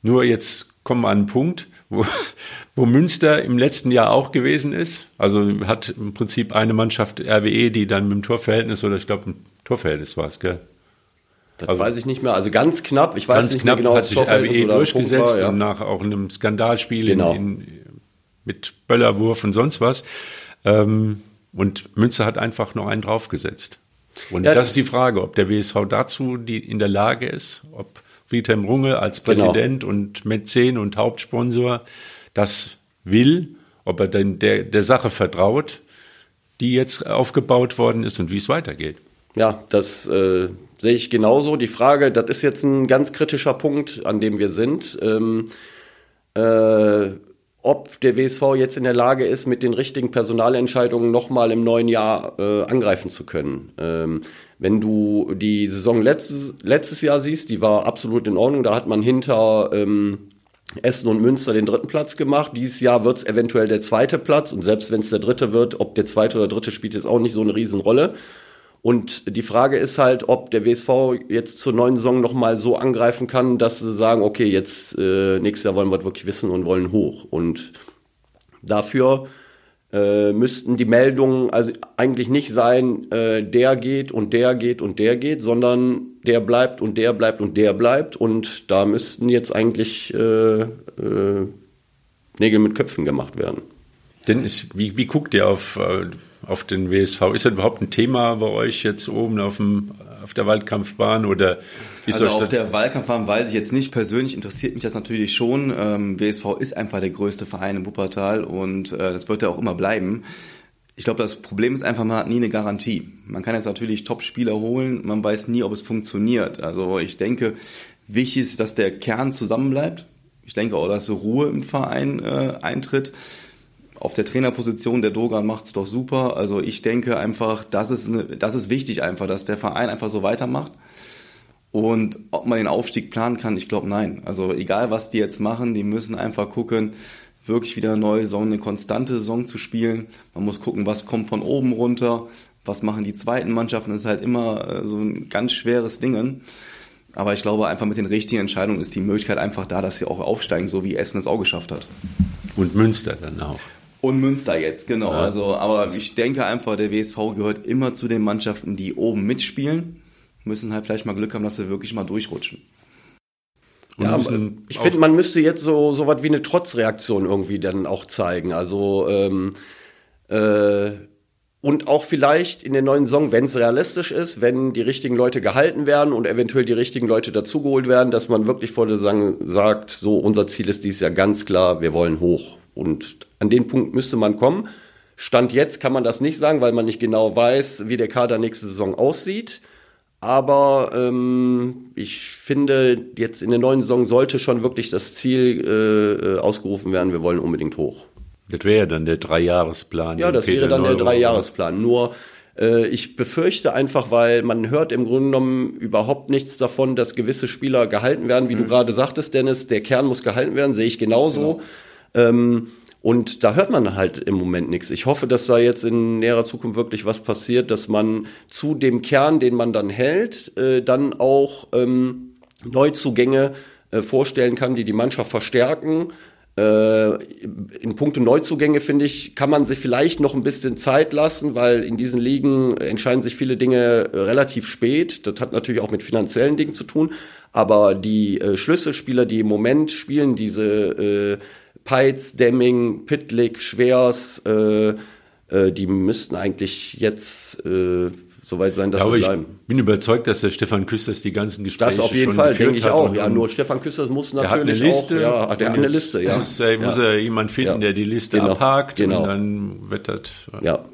Nur jetzt kommen wir an einen Punkt, wo, wo Münster im letzten Jahr auch gewesen ist. Also hat im Prinzip eine Mannschaft RWE, die dann mit dem Torverhältnis oder ich glaube ein Torverhältnis war es, gell? Das also, weiß ich nicht mehr. Also ganz knapp. Ich weiß ganz nicht knapp mehr genau, hat sich RWE durchgesetzt war, ja. und nach auch einem Skandalspiel genau. in, mit Böllerwurf und sonst was. Ähm, und Münster hat einfach noch einen draufgesetzt. Und ja, das ist die Frage, ob der WSV dazu die in der Lage ist, ob Friedhelm Runge als genau. Präsident genau. und Mäzen und Hauptsponsor das will, ob er denn der, der Sache vertraut, die jetzt aufgebaut worden ist und wie es weitergeht. Ja, das äh, sehe ich genauso. Die Frage, das ist jetzt ein ganz kritischer Punkt, an dem wir sind. Ähm, äh, ob der WSV jetzt in der Lage ist, mit den richtigen Personalentscheidungen nochmal im neuen Jahr äh, angreifen zu können. Ähm, wenn du die Saison letztes, letztes Jahr siehst, die war absolut in Ordnung. Da hat man hinter ähm, Essen und Münster den dritten Platz gemacht. Dieses Jahr wird es eventuell der zweite Platz. Und selbst wenn es der dritte wird, ob der zweite oder dritte spielt jetzt auch nicht so eine Riesenrolle. Und die Frage ist halt, ob der WSV jetzt zur neuen Saison nochmal so angreifen kann, dass sie sagen, okay, jetzt äh, nächstes Jahr wollen wir wirklich wissen und wollen hoch. Und dafür äh, müssten die Meldungen also eigentlich nicht sein, äh, der geht und der geht und der geht, sondern der bleibt und der bleibt und der bleibt. Und da müssten jetzt eigentlich äh, äh, Nägel mit Köpfen gemacht werden. Denn wie, wie guckt ihr auf, äh, auf den WSV? Ist das überhaupt ein Thema bei euch jetzt oben auf, dem, auf der Waldkampfbahn oder ist also auf der Waldkampfbahn weiß ich jetzt nicht. Persönlich interessiert mich das natürlich schon. Ähm, WSV ist einfach der größte Verein in Wuppertal und äh, das wird ja auch immer bleiben. Ich glaube, das Problem ist einfach, man hat nie eine Garantie. Man kann jetzt natürlich Top-Spieler holen, man weiß nie, ob es funktioniert. Also ich denke, wichtig ist, dass der Kern zusammenbleibt. Ich denke auch, dass Ruhe im Verein äh, eintritt. Auf der Trainerposition, der Dogan macht es doch super. Also ich denke einfach, das ist, eine, das ist wichtig einfach, dass der Verein einfach so weitermacht. Und ob man den Aufstieg planen kann, ich glaube nein. Also egal, was die jetzt machen, die müssen einfach gucken, wirklich wieder eine neue Saison, eine konstante Saison zu spielen. Man muss gucken, was kommt von oben runter, was machen die zweiten Mannschaften. Das ist halt immer äh, so ein ganz schweres Dingen. Aber ich glaube, einfach mit den richtigen Entscheidungen ist die Möglichkeit einfach da, dass sie auch aufsteigen, so wie Essen es auch geschafft hat. Und Münster dann auch. Und Münster jetzt, genau. Ja. Also, aber ich denke einfach, der WSV gehört immer zu den Mannschaften, die oben mitspielen, müssen halt vielleicht mal Glück haben, dass sie wirklich mal durchrutschen. Ja, ich finde, man müsste jetzt so so was wie eine Trotzreaktion irgendwie dann auch zeigen. Also ähm, äh, und auch vielleicht in der neuen Saison, wenn es realistisch ist, wenn die richtigen Leute gehalten werden und eventuell die richtigen Leute dazugeholt werden, dass man wirklich vor der Saison sagt, so unser Ziel ist dies Jahr ganz klar, wir wollen hoch. Und an den Punkt müsste man kommen. Stand jetzt kann man das nicht sagen, weil man nicht genau weiß, wie der Kader nächste Saison aussieht. Aber ähm, ich finde, jetzt in der neuen Saison sollte schon wirklich das Ziel äh, äh ausgerufen werden, wir wollen unbedingt hoch. Das wäre dann der Dreijahresplan. Ja, das wäre dann der Dreijahresplan. Nur äh, ich befürchte einfach, weil man hört im Grunde genommen überhaupt nichts davon, dass gewisse Spieler gehalten werden, wie mhm. du gerade sagtest, Dennis, der Kern muss gehalten werden, sehe ich genauso. Genau. Ähm, und da hört man halt im Moment nichts. Ich hoffe, dass da jetzt in näherer Zukunft wirklich was passiert, dass man zu dem Kern, den man dann hält, äh, dann auch ähm, Neuzugänge äh, vorstellen kann, die die Mannschaft verstärken. Äh, in puncto Neuzugänge, finde ich, kann man sich vielleicht noch ein bisschen Zeit lassen, weil in diesen Ligen entscheiden sich viele Dinge äh, relativ spät. Das hat natürlich auch mit finanziellen Dingen zu tun. Aber die äh, Schlüsselspieler, die im Moment spielen, diese äh, Peitz, Demming, Pitlick, Schwers, äh, äh, die müssten eigentlich jetzt äh, soweit sein, dass ja, sie bleiben. Ich bin überzeugt, dass der Stefan Küsters die ganzen Gespräche Das auf jeden Fall, denke ich auch. Ja, nur Stefan Küsters muss natürlich der Liste, auch, ja, der hat eine Liste, ja. Muss, äh, muss er jemand finden, ja. der die Liste genau. abhakt genau. und dann das. Ja.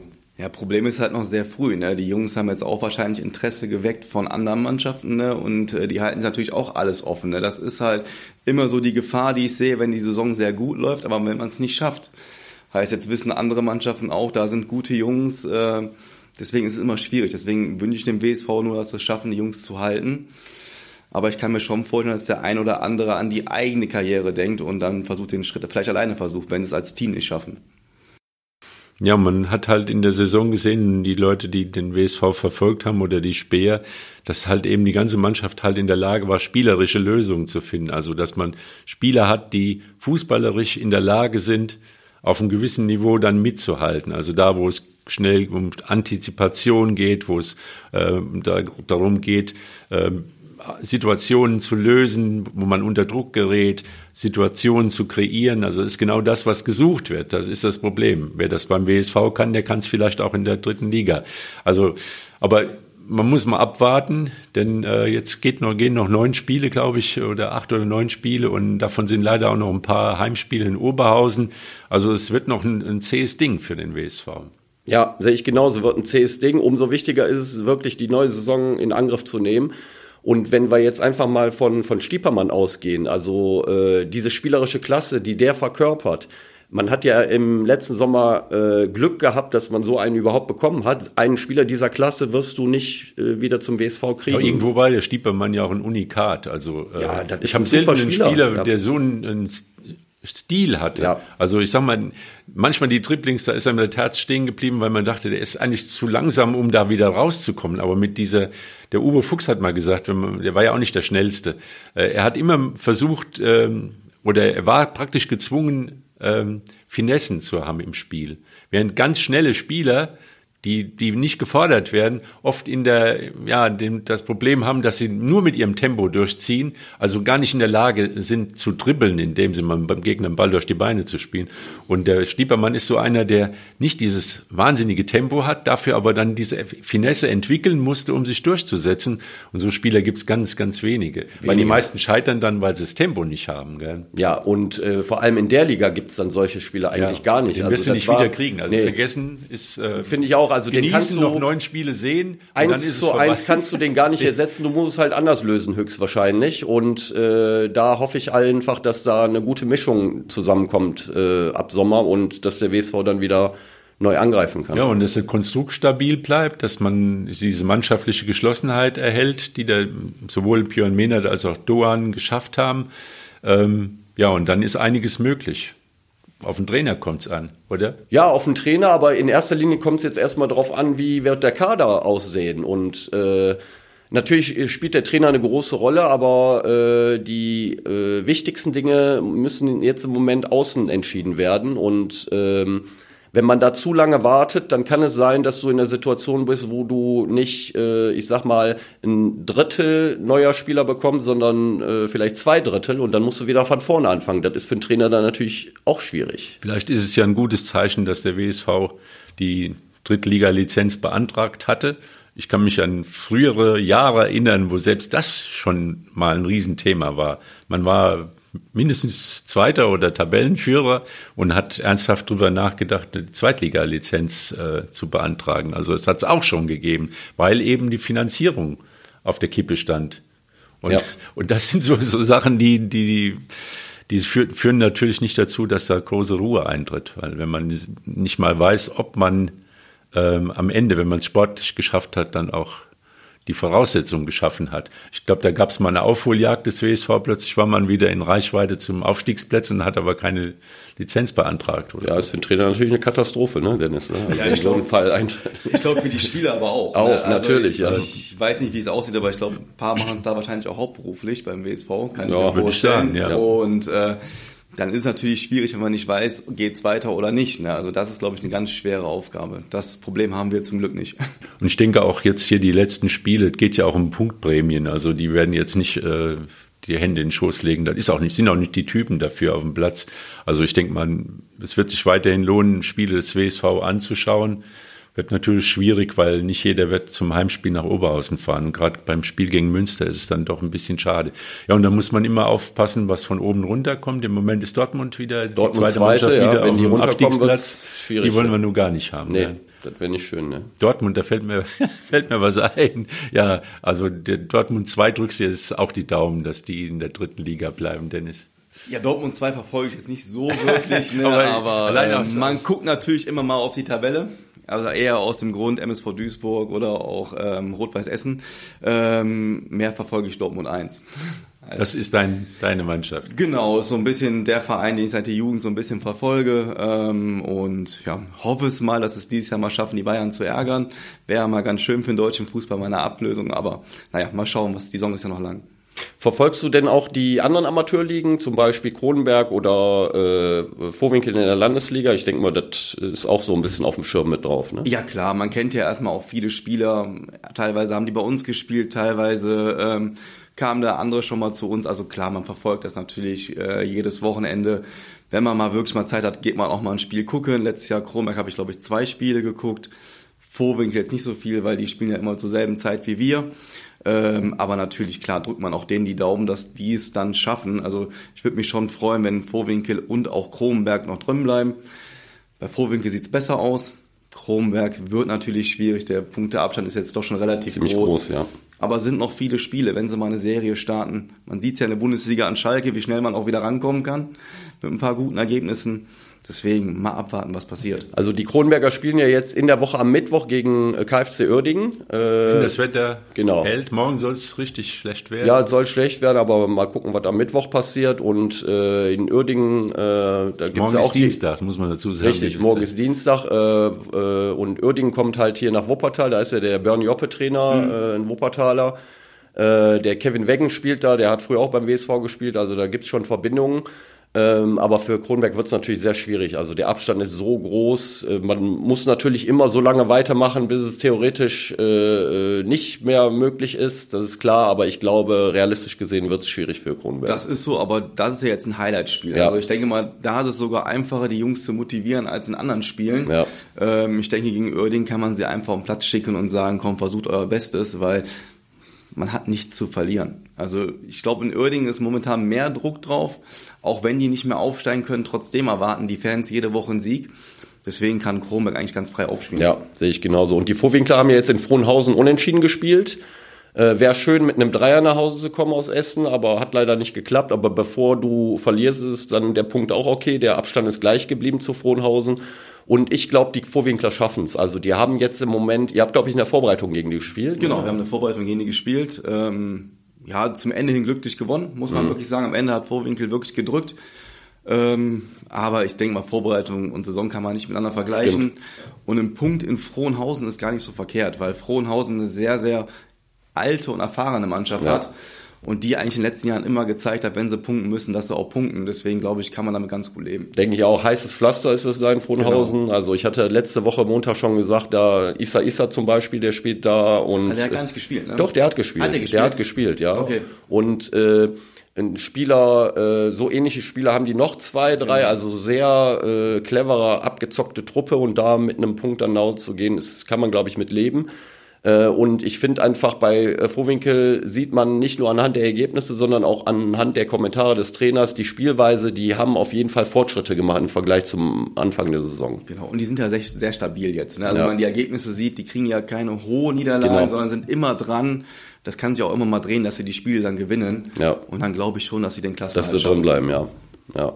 Ja, Problem ist halt noch sehr früh. Ne? Die Jungs haben jetzt auch wahrscheinlich Interesse geweckt von anderen Mannschaften ne? und äh, die halten natürlich auch alles offen. Ne? Das ist halt immer so die Gefahr, die ich sehe, wenn die Saison sehr gut läuft, aber wenn man es nicht schafft. Heißt, jetzt wissen andere Mannschaften auch, da sind gute Jungs. Äh, deswegen ist es immer schwierig. Deswegen wünsche ich dem WSV nur, dass sie es schaffen, die Jungs zu halten. Aber ich kann mir schon vorstellen, dass der ein oder andere an die eigene Karriere denkt und dann versucht, den Schritt vielleicht alleine versucht, wenn sie es als Team nicht schaffen. Ja, man hat halt in der Saison gesehen, die Leute, die den WSV verfolgt haben oder die Speer, dass halt eben die ganze Mannschaft halt in der Lage war, spielerische Lösungen zu finden. Also, dass man Spieler hat, die fußballerisch in der Lage sind, auf einem gewissen Niveau dann mitzuhalten. Also da, wo es schnell um Antizipation geht, wo es äh, da, darum geht, äh, Situationen zu lösen, wo man unter Druck gerät, Situationen zu kreieren. Also ist genau das, was gesucht wird. Das ist das Problem. Wer das beim WSV kann, der kann es vielleicht auch in der dritten Liga. Also, aber man muss mal abwarten, denn äh, jetzt geht noch, gehen noch neun Spiele, glaube ich, oder acht oder neun Spiele und davon sind leider auch noch ein paar Heimspiele in Oberhausen. Also es wird noch ein, ein zähes Ding für den WSV. Ja, sehe ich genauso, wird ein zähes Ding. Umso wichtiger ist es wirklich, die neue Saison in Angriff zu nehmen. Und wenn wir jetzt einfach mal von, von Stiepermann ausgehen, also äh, diese spielerische Klasse, die der verkörpert, man hat ja im letzten Sommer äh, Glück gehabt, dass man so einen überhaupt bekommen hat. Einen Spieler dieser Klasse wirst du nicht äh, wieder zum WSV kriegen. Ja, irgendwo war der Stiepermann ja auch ein Unikat. Also äh, ja, das ich habe selten einen Spieler, Spieler ja. der so einen, einen Stil hatte. Ja. Also ich sag mal, manchmal die Dribblings, da ist er mit der Herz stehen geblieben, weil man dachte, der ist eigentlich zu langsam, um da wieder rauszukommen. Aber mit dieser, der Uwe Fuchs hat mal gesagt, der war ja auch nicht der Schnellste. Äh, er hat immer versucht, ähm, oder er war praktisch gezwungen, ähm, Finessen zu haben im Spiel. Während ganz schnelle Spieler die, die nicht gefordert werden, oft in der, ja, dem, das Problem haben, dass sie nur mit ihrem Tempo durchziehen, also gar nicht in der Lage sind zu dribbeln, indem sie mal beim Gegner einen Ball durch die Beine zu spielen. Und der Stiepermann ist so einer, der nicht dieses wahnsinnige Tempo hat, dafür aber dann diese Finesse entwickeln musste, um sich durchzusetzen. Und so Spieler gibt's ganz, ganz wenige. wenige. Weil die meisten scheitern dann, weil sie das Tempo nicht haben. Gell? Ja, und äh, vor allem in der Liga gibt's dann solche Spieler eigentlich ja, gar nicht. Den also wirst du nicht war, wieder kriegen. Also nee, vergessen ist. Äh, Finde ich auch Also den kannst du noch neun Spiele sehen. Und eins zu eins kannst du den gar nicht ersetzen. Du musst es halt anders lösen, höchstwahrscheinlich. Und äh, da hoffe ich einfach, dass da eine gute Mischung zusammenkommt äh, ab Sommer und dass der WSV dann wieder neu angreifen kann. Ja, und dass das Konstrukt stabil bleibt, dass man diese mannschaftliche Geschlossenheit erhält, die da sowohl Björn Mehnert als auch Doan geschafft haben. Ähm, ja, und dann ist einiges möglich. Auf den Trainer kommt es an, oder? Ja, auf den Trainer, aber in erster Linie kommt es jetzt erstmal darauf an, wie wird der Kader aussehen. Und äh, natürlich spielt der Trainer eine große Rolle, aber äh, die äh, wichtigsten Dinge müssen jetzt im Moment außen entschieden werden. Und ähm, wenn man da zu lange wartet, dann kann es sein, dass du in der Situation bist, wo du nicht, äh, ich sag mal, ein Drittel neuer Spieler bekommst, sondern äh, vielleicht zwei Drittel und dann musst du wieder von vorne anfangen. Das ist für einen Trainer dann natürlich auch schwierig. Vielleicht ist es ja ein gutes Zeichen, dass der WSV die Drittliga-Lizenz beantragt hatte. Ich kann mich an frühere Jahre erinnern, wo selbst das schon mal ein Riesenthema war. Man war mindestens Zweiter oder Tabellenführer und hat ernsthaft darüber nachgedacht, eine Zweitliga-Lizenz äh, zu beantragen. Also es hat es auch schon gegeben, weil eben die Finanzierung auf der Kippe stand. Und, ja. und das sind so, so Sachen, die, die, die führen, führen natürlich nicht dazu, dass da große Ruhe eintritt. Weil wenn man nicht mal weiß, ob man ähm, am Ende, wenn man es sportlich geschafft hat, dann auch die Voraussetzungen geschaffen hat. Ich glaube, da gab es mal eine Aufholjagd des WSV. Plötzlich war man wieder in Reichweite zum Aufstiegsplätzen und hat aber keine Lizenz beantragt. Oder? Ja, ist für den Trainer natürlich eine Katastrophe, ne, Dennis? Ne? Also ja, ich glaube, Fall eintritt. Ich glaube für die Spieler aber auch. Auch, ne? also natürlich, ich, ja. Ich weiß nicht, wie es aussieht, aber ich glaube, ein paar machen es da wahrscheinlich auch hauptberuflich beim WSV. Kann ja, ich mir vorstellen. Ich sagen, ja. Und äh, dann ist es natürlich schwierig, wenn man nicht weiß, geht es weiter oder nicht. Ne? Also das ist, glaube ich, eine ganz schwere Aufgabe. Das Problem haben wir zum Glück nicht. Und ich denke auch jetzt hier die letzten Spiele, es geht ja auch um Punktprämien. Also die werden jetzt nicht äh, die Hände in den Schoß legen. Das ist auch nicht, sind auch nicht die Typen dafür auf dem Platz. Also ich denke mal, es wird sich weiterhin lohnen, Spiele des WSV anzuschauen wird natürlich schwierig, weil nicht jeder wird zum Heimspiel nach Oberhausen fahren. Und gerade beim Spiel gegen Münster ist es dann doch ein bisschen schade. Ja, und da muss man immer aufpassen, was von oben runterkommt. Im Moment ist Dortmund wieder Dortmund die zweite, zweite Mannschaft ja, wieder auf dem Abstiegsplatz. Die wollen wir nur gar nicht haben. Nee. Ne? Das wäre nicht schön, ne? Dortmund, da fällt mir, fällt mir was ein. Ja, also der Dortmund 2 drückst du jetzt auch die Daumen, dass die in der dritten Liga bleiben, Dennis. Ja, Dortmund 2 verfolge ich jetzt nicht so wirklich, ne? aber, aber äh, man guckt natürlich immer mal auf die Tabelle also eher aus dem Grund MSV Duisburg oder auch ähm, Rot-Weiß Essen. Ähm, mehr verfolge ich Dortmund 1. Das ist dein, deine Mannschaft. Genau, so ein bisschen der Verein, den ich seit der Jugend so ein bisschen verfolge. Ähm, und ja, hoffe es mal, dass es dieses Jahr mal schaffen, die Bayern zu ärgern. Wäre mal ganz schön für den deutschen Fußball meine Ablösung. Aber naja, mal schauen, was die Saison ist ja noch lang. Verfolgst du denn auch die anderen Amateurligen, zum Beispiel Kronenberg oder äh, Vorwinkel in der Landesliga? Ich denke mal, das ist auch so ein bisschen auf dem Schirm mit drauf. Ne? Ja klar, man kennt ja erstmal auch viele Spieler. Teilweise haben die bei uns gespielt, teilweise ähm, kamen da andere schon mal zu uns. Also klar, man verfolgt das natürlich äh, jedes Wochenende. Wenn man mal wirklich mal Zeit hat, geht man auch mal ein Spiel gucken. Letztes Jahr Kronberg habe ich, glaube ich, zwei Spiele geguckt. Vorwinkel jetzt nicht so viel, weil die spielen ja immer zur selben Zeit wie wir. Ähm, aber natürlich, klar, drückt man auch denen die Daumen, dass die es dann schaffen. Also ich würde mich schon freuen, wenn Vorwinkel und auch Kronenberg noch drin bleiben. Bei Vorwinkel sieht's besser aus. Kronenberg wird natürlich schwierig. Der Punkteabstand ist jetzt doch schon relativ Ziemlich groß. groß ja. Aber sind noch viele Spiele, wenn sie mal eine Serie starten. Man sieht's ja in der Bundesliga an Schalke, wie schnell man auch wieder rankommen kann mit ein paar guten Ergebnissen. Deswegen mal abwarten, was passiert. Also die Kronberger spielen ja jetzt in der Woche am Mittwoch gegen äh, KfC Uerdingen. Äh, das Wetter genau. hält. Morgen soll es richtig schlecht werden. Ja, es soll schlecht werden, aber mal gucken, was am Mittwoch passiert. Und äh, in Uerdingen, äh, da gibt es auch. Ist Dienstag, muss man dazu sagen. Richtig, morgen ist Dienstag. Äh, äh, und Uerdingen kommt halt hier nach Wuppertal. Da ist ja der Bernie Joppe Trainer, mhm. äh, ein Wuppertaler. Äh, der Kevin Weggen spielt da, der hat früher auch beim WSV gespielt, also da gibt's schon Verbindungen. Ähm, aber für Kronberg wird es natürlich sehr schwierig. Also der Abstand ist so groß. Äh, man muss natürlich immer so lange weitermachen, bis es theoretisch äh, äh, nicht mehr möglich ist. Das ist klar, aber ich glaube, realistisch gesehen wird es schwierig für Kronberg. Das ist so, aber das ist ja jetzt ein Highlight-Spiel. Ja. Also ich denke mal, da ist es sogar einfacher, die Jungs zu motivieren als in anderen Spielen. Ja. Ähm, ich denke, gegen Oerding kann man sie einfach auf den Platz schicken und sagen, komm, versucht euer Bestes, weil man hat nichts zu verlieren. Also ich glaube, in Oerding ist momentan mehr Druck drauf. Auch wenn die nicht mehr aufsteigen können, trotzdem erwarten die Fans jede Woche einen Sieg. Deswegen kann Kronberg eigentlich ganz frei aufspielen. Ja, sehe ich genauso. Und die Vorwinkler haben ja jetzt in Frohnhausen unentschieden gespielt. Äh, Wäre schön, mit einem Dreier nach Hause zu kommen aus Essen, aber hat leider nicht geklappt. Aber bevor du verlierst, ist dann der Punkt auch okay. Der Abstand ist gleich geblieben zu Frohnhausen. Und ich glaube, die Vorwinkler schaffen es. Also die haben jetzt im Moment, ihr habt, glaube ich, in der Vorbereitung gegen die gespielt. Genau, oder? wir haben eine Vorbereitung gegen die gespielt. Ähm, ja, zum Ende hin glücklich gewonnen, muss man mhm. wirklich sagen. Am Ende hat Vorwinkel wirklich gedrückt. Ähm, aber ich denke mal, Vorbereitung und Saison kann man nicht miteinander vergleichen. Stimmt. Und ein Punkt in Frohnhausen ist gar nicht so verkehrt, weil Frohnhausen eine sehr, sehr alte und erfahrene Mannschaft ja. hat und die eigentlich in den letzten Jahren immer gezeigt hat, wenn sie punkten müssen, dass sie auch punkten. Deswegen glaube ich, kann man damit ganz gut leben. Denke ich auch. Heißes Pflaster ist es da in Frohnhausen. Genau. Also ich hatte letzte Woche Montag schon gesagt, da Issa Issa zum Beispiel, der spielt da und. Aber der hat gar nicht gespielt, ne? Doch, der hat gespielt. Hat der, gespielt? der hat gespielt, ja. Okay. Und äh, ein Spieler, äh, so ähnliche Spieler haben die noch zwei, drei, genau. also sehr äh, cleverer, abgezockte Truppe und da mit einem Punkt dann zu gehen, das kann man, glaube ich, mit leben. Äh, und ich finde einfach bei äh, Frohwinkel sieht man nicht nur anhand der Ergebnisse, sondern auch anhand der Kommentare des Trainers die Spielweise, die haben auf jeden Fall Fortschritte gemacht im Vergleich zum Anfang der Saison. Genau, und die sind ja sehr, sehr stabil jetzt. Ne? Also ja. wenn man die Ergebnisse sieht, die kriegen ja keine hohe Niederlagen, genau. sondern sind immer dran. Das kann sich auch immer mal drehen, dass sie die Spiele dann gewinnen. Ja. Und dann glaube ich schon, dass sie den Klassen Dass sie drin bleiben, ja. ja.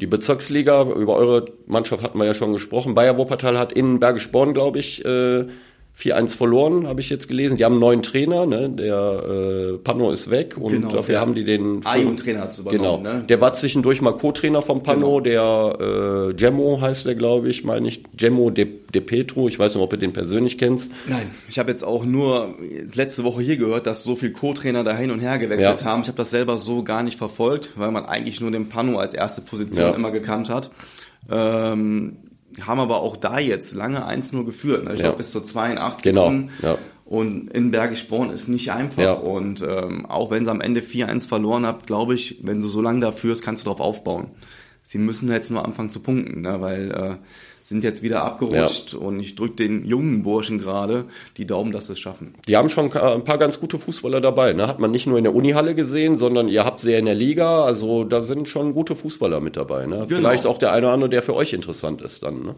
Die Bezirksliga, über eure Mannschaft hatten wir ja schon gesprochen. Bayer Wuppertal hat in Bergisch Born, glaube ich, äh, 4-1 verloren, habe ich jetzt gelesen. Die haben einen neuen Trainer, ne? der äh, Pano ist weg und genau, dafür haben die den A-Jugendtrainer hat übernommen. Genau. Ne? Der war zwischendurch mal Co-Trainer vom Pano, genau. der äh, Gemmo heißt der, glaube ich, meine ich. Gemmo De, De Petro, ich weiß nicht, ob du den persönlich kennst. Nein, ich habe jetzt auch nur letzte Woche hier gehört, dass so viele Co-Trainer da hin und her gewechselt ja. haben. Ich habe das selber so gar nicht verfolgt, weil man eigentlich nur den Pano als erste Position ja. immer gekannt hat. Ähm, haben aber auch da jetzt lange 1-0 geführt. Ne? Ich ja. glaube bis zur 82. Genau. Ja. Und in Bergisch Born ist nicht einfach. Ja. Und ähm, auch wenn sie am Ende 4-1 verloren habt, glaube ich, wenn du so lange da führst, kannst du darauf aufbauen. Sie müssen jetzt nur anfangen zu punkten, ne? weil äh, sind jetzt wieder abgerutscht ja. und ich drücke den jungen Burschen gerade die Daumen, dass sie es schaffen. Die haben schon ein paar ganz gute Fußballer dabei. Ne? Hat man nicht nur in der Unihalle gesehen, sondern ihr habt sie ja in der Liga. Also da sind schon gute Fußballer mit dabei. Ne? Genau. Vielleicht auch der eine oder andere, der für euch interessant ist dann. Ne?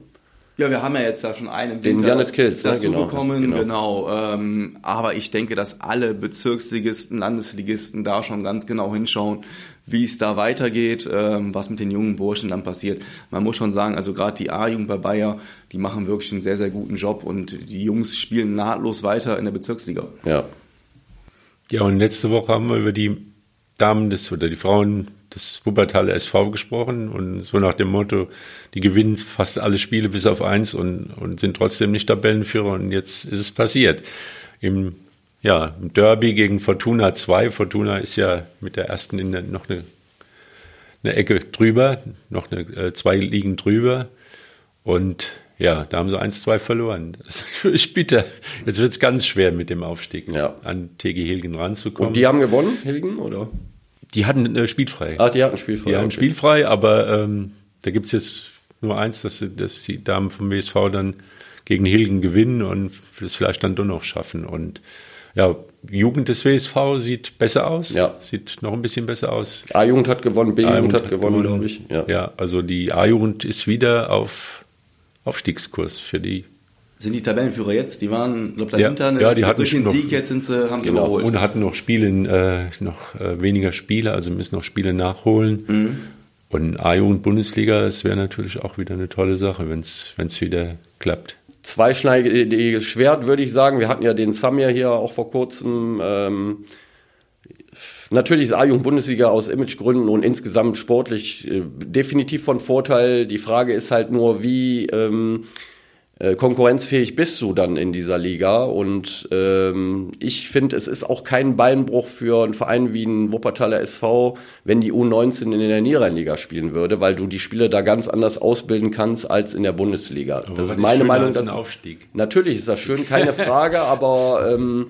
Ja, wir haben ja jetzt ja schon einen Den Janis Kills, dazu ne? genau, bekommen, genau. genau. Ähm, aber ich denke, dass alle Bezirksligisten, Landesligisten da schon ganz genau hinschauen, wie es da weitergeht, ähm, was mit den jungen Burschen dann passiert. Man muss schon sagen, also gerade die A-Jugend bei Bayer, die machen wirklich einen sehr, sehr guten Job und die Jungs spielen nahtlos weiter in der Bezirksliga. Ja. Ja, und letzte Woche haben wir über die Damen des oder die Frauen des Wuppertaler SV gesprochen und so nach dem Motto, die gewinnen fast alle Spiele bis auf eins und, und sind trotzdem nicht Tabellenführer und jetzt ist es passiert. Im ja, im Derby gegen Fortuna 2. Fortuna ist ja mit der ersten in der, noch eine, eine Ecke drüber, noch eine, äh, zwei liegen drüber. Und ja, da haben sie 1-2 verloren. Das ist natürlich bitter. Jetzt wird es ganz schwer mit dem Aufstieg ja. an TG Hilgen ranzukommen. Und die haben gewonnen, Hilgen, oder? Die hatten äh, spielfrei. Ah, die hatten spielfrei. Die hatten okay. spielfrei, aber ähm, da gibt es jetzt nur eins, dass, dass die Damen vom WSV dann gegen Hilgen gewinnen und das vielleicht dann doch noch schaffen. Und ja, Jugend des WSV sieht besser aus. Ja. Sieht noch ein bisschen besser aus. A-Jugend hat gewonnen, B-Jugend hat, hat, gewonnen, glaube ich. Ja. ja, also die A-Jugend ist wieder auf Aufstiegskurs für die. Sind die Tabellenführer jetzt? Die waren, glaube dahinter. Ja, ja, die hatten durch den noch, Sieg jetzt sind sie, haben genau, überholt. Und hatten noch Spiele, äh, noch äh, weniger Spiele, also müssen noch Spiele nachholen. Mhm. Und A-Jugend Bundesliga, das wäre natürlich auch wieder eine tolle Sache, wenn es wieder klappt zweischneidiges Schwert, würde ich sagen. Wir hatten ja den Samir hier auch vor kurzem. Ähm, natürlich ist A-Jugend Bundesliga aus Imagegründen und insgesamt sportlich äh, definitiv von Vorteil. Die Frage ist halt nur, wie ähm, äh, konkurrenzfähig bist du dann in dieser Liga. Und ähm, ich finde, es ist auch kein Beinbruch für einen Verein wie ein Wuppertaler SV, wenn die U19 in der Niederrheinliga spielen würde, weil du die Spiele da ganz anders ausbilden kannst als in der Bundesliga. Aber das ist meine Meinung. Aufstieg. Natürlich ist das schön, keine Frage, aber ähm,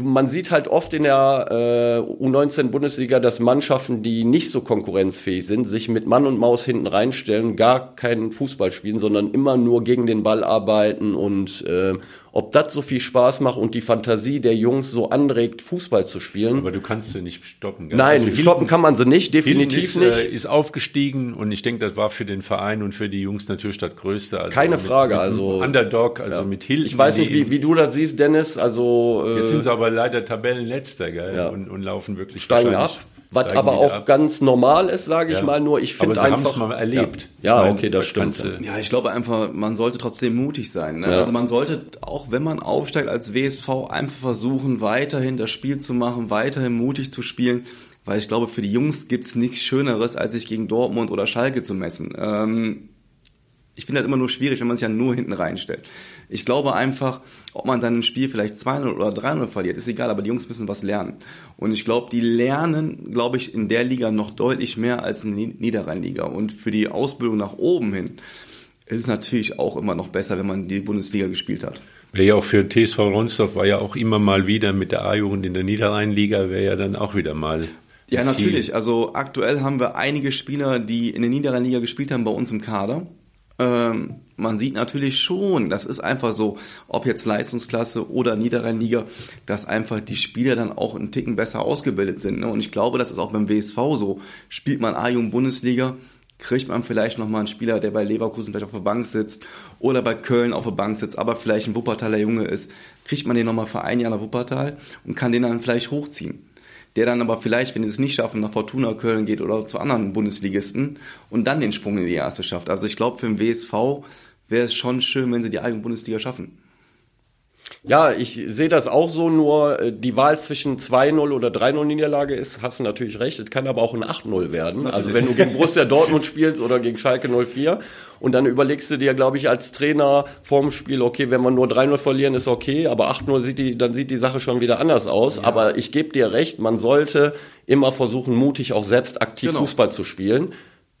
man sieht halt oft in der äh, U19-Bundesliga, dass Mannschaften, die nicht so konkurrenzfähig sind, sich mit Mann und Maus hinten reinstellen, gar keinen Fußball spielen, sondern immer nur gegen den Ball arbeiten und äh, ob das so viel Spaß macht und die Fantasie der Jungs so anregt, Fußball zu spielen. Aber du kannst sie nicht stoppen. Gell? Nein, also stoppen kann man sie nicht, definitiv ist, nicht. Äh, ist aufgestiegen und ich denke, das war für den Verein und für die Jungs natürlich das Größte. Also Keine Frage, mit also Underdog, also ja. mit Hilton. Ich weiß nicht, wie, wie du das siehst, Dennis. Also äh, jetzt sind sie aber leider Tabellenletzter, gell? Ja. Und, und laufen wirklich steigen ab. Was aber auch ab. ganz normal ist, sage ich ja. mal. Nur ich finde einfach. es mal erlebt. Ja, ja okay, das stimmt. Ja, ich glaube einfach, man sollte trotzdem mutig sein. Ne? Ja. Also man sollte auch, wenn man aufsteigt als WSV, einfach versuchen, weiterhin das Spiel zu machen, weiterhin mutig zu spielen. Weil ich glaube, für die Jungs gibt's nichts Schöneres, als sich gegen Dortmund oder Schalke zu messen. Ähm, ich finde das immer nur schwierig, wenn man sich ja nur hinten reinstellt. Ich glaube einfach, ob man dann ein Spiel vielleicht 2-0 oder 3-0 verliert, ist egal, aber die Jungs müssen was lernen. Und ich glaube, die lernen, glaube ich, in der Liga noch deutlich mehr als in der Niederrheinliga. Und für die Ausbildung nach oben hin ist es natürlich auch immer noch besser, wenn man die Bundesliga gespielt hat. Wäre ja auch für TSV Ronsdorf war ja auch immer mal wieder mit der A-Jugend in der Niederrheinliga, wäre ja dann auch wieder mal ja, natürlich. Also aktuell haben wir einige Spieler, die in der Niederrheinliga gespielt haben, bei uns im Kader ähm, man sieht natürlich schon, das ist einfach so, ob jetzt Leistungsklasse oder Niederrheinliga, dass einfach die Spieler dann auch einen Ticken besser ausgebildet sind. Ne? Und ich glaube, das ist auch beim WSV so. Spielt man A-Jugend Bundesliga, kriegt man vielleicht nochmal einen Spieler, der bei Leverkusen vielleicht auf der Bank sitzt oder bei Köln auf der Bank sitzt, aber vielleicht ein Wuppertaler Junge ist, kriegt man den nochmal für ein Jahr nach Wuppertal und kann den dann vielleicht hochziehen der dann aber vielleicht, wenn sie es nicht schaffen, nach Fortuna Köln geht oder zu anderen Bundesligisten und dann den Sprung in die erste schafft. Also ich glaube, für den WSV wäre es schon schön, wenn sie die eigene Bundesliga schaffen. Ja, ich sehe das auch so, nur äh, die Wahl zwischen 2-0 oder 3-0 Niederlage ist, hast du natürlich recht, es kann aber auch ein 8-0 werden. Natürlich. Also wenn du gegen Borussia Dortmund spielst oder gegen Schalke 04 und dann überlegst du dir, glaube ich, als Trainer vorm Spiel, okay, wenn wir nur 3-0 verlieren, ist okay, aber 8-0 sieht die, dann sieht die Sache schon wieder anders aus. Ja. Aber ich gebe dir recht, man sollte immer versuchen, mutig auch selbst aktiv genau. Fußball zu spielen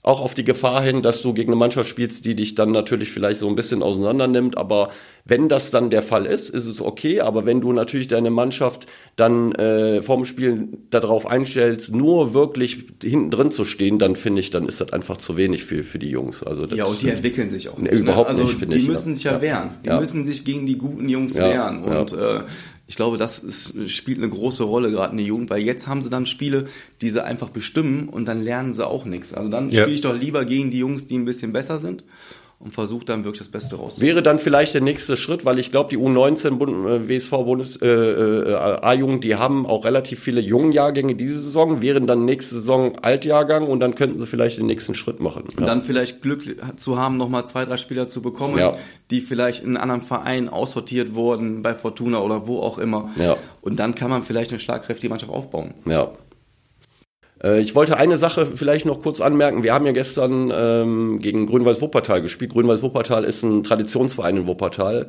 auch auf die Gefahr hin, dass du gegen eine Mannschaft spielst, die dich dann natürlich vielleicht so ein bisschen auseinander nimmt. Aber wenn das dann der Fall ist, ist es okay. Aber wenn du natürlich deine Mannschaft dann äh, vorm Spiel darauf einstellst, nur wirklich hinten drin zu stehen, dann finde ich, dann ist das einfach zu wenig für, für die Jungs. Also das, ja, und die entwickeln sich auch nicht. Ne, überhaupt also nicht, finde ich. Die müssen sich ja, wehren. Die ja. müssen sich gegen die guten Jungs wehren. Und äh, ich glaube, das ist, spielt eine große Rolle gerade in der Jugend, weil jetzt haben sie dann Spiele, die sie einfach bestimmen und dann lernen sie auch nichts. Also dann ja. spiele ich doch lieber gegen die Jungs, die ein bisschen besser sind und versucht dann wirklich das Beste rauszuholen. Wäre dann vielleicht der nächste Schritt, weil ich glaube, die U19 Bund, äh, WSV Bundes äh, äh, A-Jugend, die haben auch relativ viele jungen Jahrgänge diese Saison, wären dann nächste Saison Altjahrgang und dann könnten sie vielleicht den nächsten Schritt machen. Und ja. dann vielleicht Glück zu haben, nochmal zwei, drei Spieler zu bekommen, ja. die vielleicht in einem anderen Verein aussortiert wurden, bei Fortuna oder wo auch immer. Ja. Und dann kann man vielleicht eine schlagkräftige Mannschaft aufbauen. Ja. Äh, ich wollte eine Sache vielleicht noch kurz anmerken. Wir haben ja gestern ähm, gegen Grün-Weiß Wuppertal gespielt. Grün-Weiß Wuppertal ist ein Traditionsverein in Wuppertal.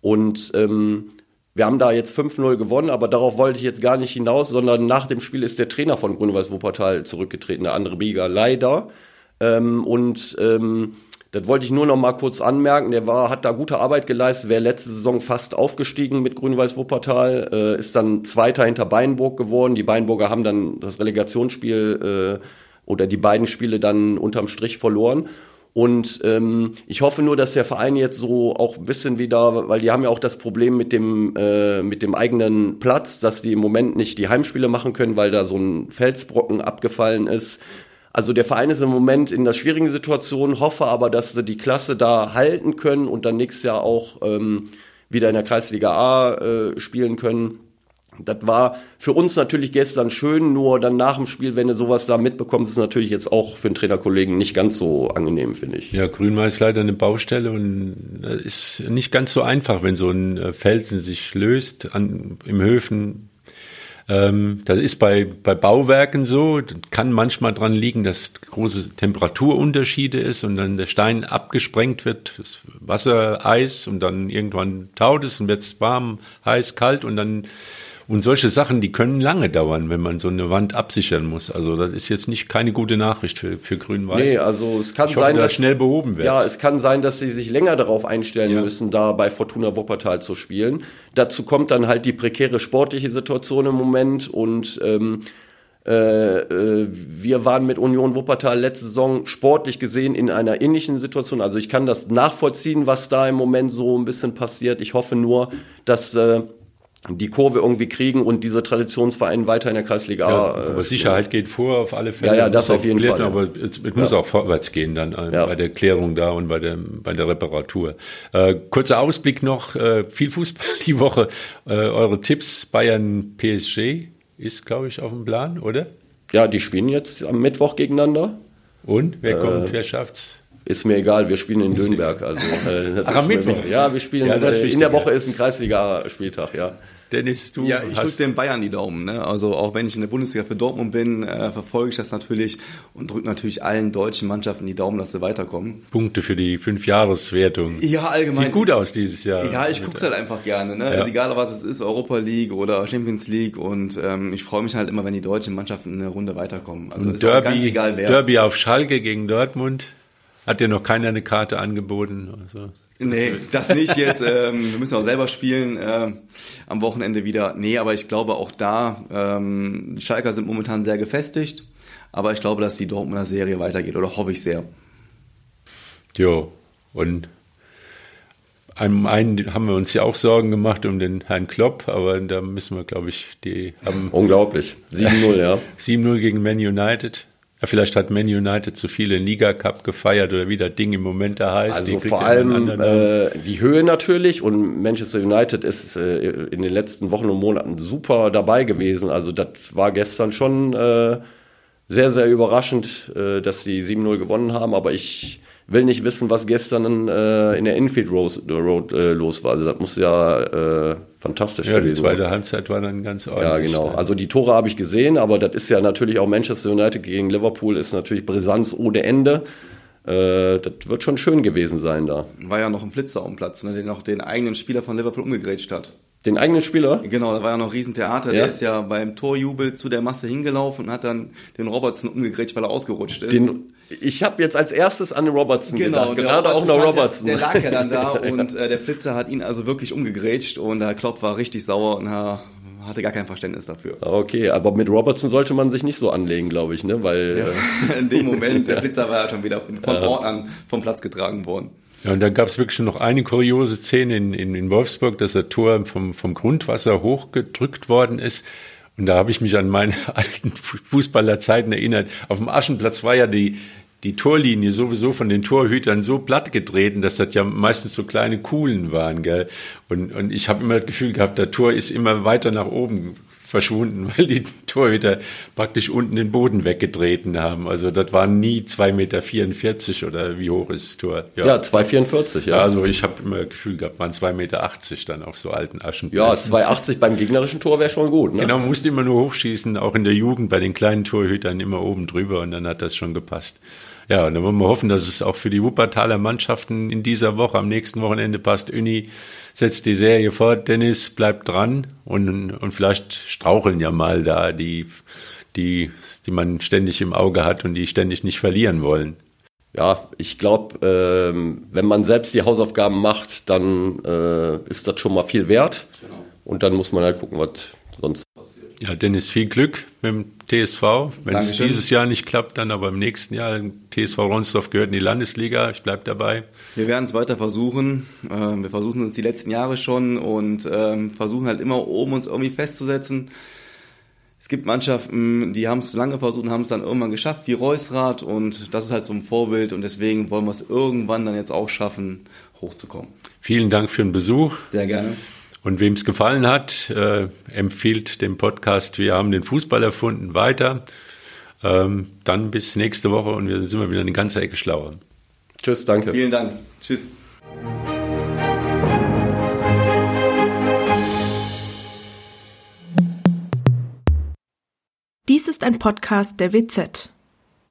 Und ähm, wir haben da jetzt 5-0 gewonnen, aber darauf wollte ich jetzt gar nicht hinaus, sondern nach dem Spiel ist der Trainer von Grün-Weiß Wuppertal zurückgetreten, der andere Bieger, leider. Ähm, und ähm, das wollte ich nur noch mal kurz anmerken. Der war, hat da gute Arbeit geleistet. Wäre letzte Saison fast aufgestiegen mit Grün-Weiß Wuppertal, äh, ist dann Zweiter hinter Beinburg geworden. Die Beinburger haben dann das Relegationsspiel äh, oder die beiden Spiele dann unterm Strich verloren. Und ähm, ich hoffe nur, dass der Verein jetzt so auch ein bisschen wieder, weil die haben ja auch das Problem mit dem äh, mit dem eigenen Platz, dass die im Moment nicht die Heimspiele machen können, weil da so ein Felsbrocken abgefallen ist. Also der Verein ist im Moment in einer schwierigen Situation, hoffe aber, dass sie die Klasse da halten können und dann nächstes Jahr auch ähm, wieder in der Kreisliga A äh, spielen können. Das war für uns natürlich gestern schön, nur dann nach dem Spiel, wenn du sowas da mitbekommst, ist natürlich jetzt auch für den Trainerkollegen nicht ganz so angenehm, finde ich. Ja, Grünwald ist leider eine Baustelle und ist nicht ganz so einfach, wenn so ein äh, Felsen sich löst an, im Höfen ähm, das ist bei, bei Bauwerken so, kann manchmal dran liegen, dass große Temperaturunterschiede ist und dann der Stein abgesprengt wird, Wasser, Eis und dann irgendwann taut es und wird es warm, heiß, kalt und dann und solche Sachen, die können lange dauern, wenn man so eine Wand absichern muss. Also das ist jetzt nicht keine gute Nachricht für, für Grün-Weiß. Nee, also es kann ich sein, hoffe, dass schnell behoben wird. Ja, es kann sein, dass sie sich länger darauf einstellen ja. müssen, da bei Fortuna Wuppertal zu spielen. Dazu kommt dann halt die prekäre sportliche Situation im Moment und ähm, Äh, äh, wir waren mit Union Wuppertal letzte Saison sportlich gesehen in einer ähnlichen Situation. Also ich kann das nachvollziehen, was da im Moment so ein bisschen passiert. Ich hoffe nur, dass äh, die Kurve irgendwie kriegen und diese Traditionsvereine weiter in der Kreisliga. Ja, aber äh, Sicherheit geht vor auf alle Fälle. Ja, ja, das auf jeden Fall. Aber es, es muss auch vorwärts gehen dann äh, ja. bei der Klärung da und bei der, bei der Reparatur. Äh, kurzer Ausblick noch, äh, viel Fußball die Woche. Äh, eure Tipps Bayern PSG ist, glaube ich, auf dem Plan, oder? Ja, die spielen jetzt am Mittwoch gegeneinander. Und wer kommt, wer schafft's? Ist mir egal, wir spielen in Dönberg. Also, äh, Ach, am Mittwoch? Ja, wir spielen, ja, äh, in der Woche ist ein Kreisliga-Spieltag, ja. Dennis, du Ja, ich drücke den Bayern die Daumen. Ne? Also auch wenn ich in der Bundesliga für Dortmund bin, äh, verfolge ich das natürlich und drücke natürlich allen deutschen Mannschaften die Daumen, dass sie weiterkommen. Punkte für die Fünfjahreswertung. Ja, allgemein. Sieht gut aus dieses Jahr. Ja, ich gucke es halt einfach gerne. Ne? Ja. Also egal, was es ist, Europa League oder Champions League und ähm, ich freue mich halt immer, wenn die deutschen Mannschaften in eine Runde weiterkommen. Also und ist Derby, ganz egal wer. Derby auf Schalke gegen Dortmund. Hat dir noch keiner eine Karte angeboten? Also. Nee, das nicht jetzt. Ähm, wir müssen auch selber spielen äh, am Wochenende wieder. Nee, aber ich glaube auch da, ähm, Schalker sind momentan sehr gefestigt. Aber ich glaube, dass die Dortmunder Serie weitergeht oder hoffe ich sehr. Jo, und einem einen haben wir uns ja auch Sorgen gemacht um den Herrn Klopp, aber da müssen wir, glaube ich, die haben. Unglaublich. 7-0, ja. 7-0 gegen Man United. Vielleicht hat Man United zu viele Liga Cup gefeiert oder wie das Ding im Moment da heißt. Also vor allem äh, die Höhe natürlich und Manchester United ist äh, in den letzten Wochen und Monaten super dabei gewesen. Also das war gestern schon äh, sehr, sehr überraschend, äh, dass sie 7-0 gewonnen haben. Aber ich will nicht wissen, was gestern äh, in der Infield Road, Road äh, los war. Also das muss ja äh, fantastisch ja, gewesen sein. Die zweite Halbzeit war dann ganz ordentlich. Ja, genau. Also die Tore habe ich gesehen, aber das ist ja natürlich auch Manchester United gegen Liverpool ist natürlich Brisanz ohne Ende. Äh, das wird schon schön gewesen sein da. War ja noch ein Flitzer am Platz, ne, der noch den eigenen Spieler von Liverpool umgegrätscht hat. Den eigenen Spieler? Genau, da war ja noch Riesentheater. Ja. Der ist ja beim Torjubel zu der Masse hingelaufen und hat dann den Robertson umgegrätscht, weil er ausgerutscht ist. Den, ich habe jetzt als erstes an den Robertson genau, gedacht. Gerade auch noch Robertson. Der, der lag ja dann da und äh, der Flitzer hat ihn also wirklich umgegrätscht und der Klopp war richtig sauer und er hatte gar kein Verständnis dafür. Okay, aber mit Robertson sollte man sich nicht so anlegen, glaube ich, ne? Weil ja, in dem Moment der Flitzer war ja schon wieder von Ort an vom Platz getragen worden. Ja, und dann gab es wirklich noch eine kuriose Szene in, in, in Wolfsburg, dass der Tor vom, vom Grundwasser hochgedrückt worden ist. Und da habe ich mich an meine alten Fußballerzeiten erinnert. Auf dem Aschenplatz war ja die, die Torlinie sowieso von den Torhütern so platt getreten, dass das ja meistens so kleine Kuhlen waren, gell? Und, und ich habe immer das Gefühl gehabt, der Tor ist immer weiter nach oben verschwunden, weil die Torhüter praktisch unten den Boden weggetreten haben. Also das waren nie 2,44 Meter oder wie hoch ist das Tor? Ja, ja 2,44, ja. Also ich habe immer das Gefühl gehabt, waren 2,80 Meter dann auf so alten Aschen. Ja, 2,80 beim gegnerischen Tor wäre schon gut. Ne? Genau, man musste immer nur hochschießen, auch in der Jugend bei den kleinen Torhütern immer oben drüber und dann hat das schon gepasst. Ja, und dann wollen wir hoffen, dass es auch für die Wuppertaler Mannschaften in dieser Woche, am nächsten Wochenende passt. Uni setzt die Serie fort, Dennis bleibt dran und, und vielleicht straucheln ja mal da die, die, die man ständig im Auge hat und die ständig nicht verlieren wollen. Ja, ich glaube, ähm, wenn man selbst die Hausaufgaben macht, dann äh, ist das schon mal viel wert. Genau. Und dann muss man halt gucken, was sonst ja, Dennis, viel Glück mit dem TSV. Wenn es dieses Jahr nicht klappt, dann aber im nächsten Jahr. TSV Ronsdorf gehört in die Landesliga. Ich bleibe dabei. Wir werden es weiter versuchen. Ähm, wir versuchen uns die letzten Jahre schon und ähm, versuchen halt immer oben uns irgendwie festzusetzen. Es gibt Mannschaften, die haben es lange versucht und haben es dann irgendwann geschafft, wie Reusrath. Und das ist halt so ein Vorbild. Und deswegen wollen wir es irgendwann dann jetzt auch schaffen, hochzukommen. Vielen Dank für den Besuch. Sehr gerne. Und wem es gefallen hat, äh, empfiehlt den Podcast Wir haben den Fußball erfunden weiter. Ähm, dann bis nächste Woche und wir sind wieder eine ganze Ecke schlauer. Tschüss, danke. Vielen Dank. Tschüss. Dies ist ein Podcast der WZ.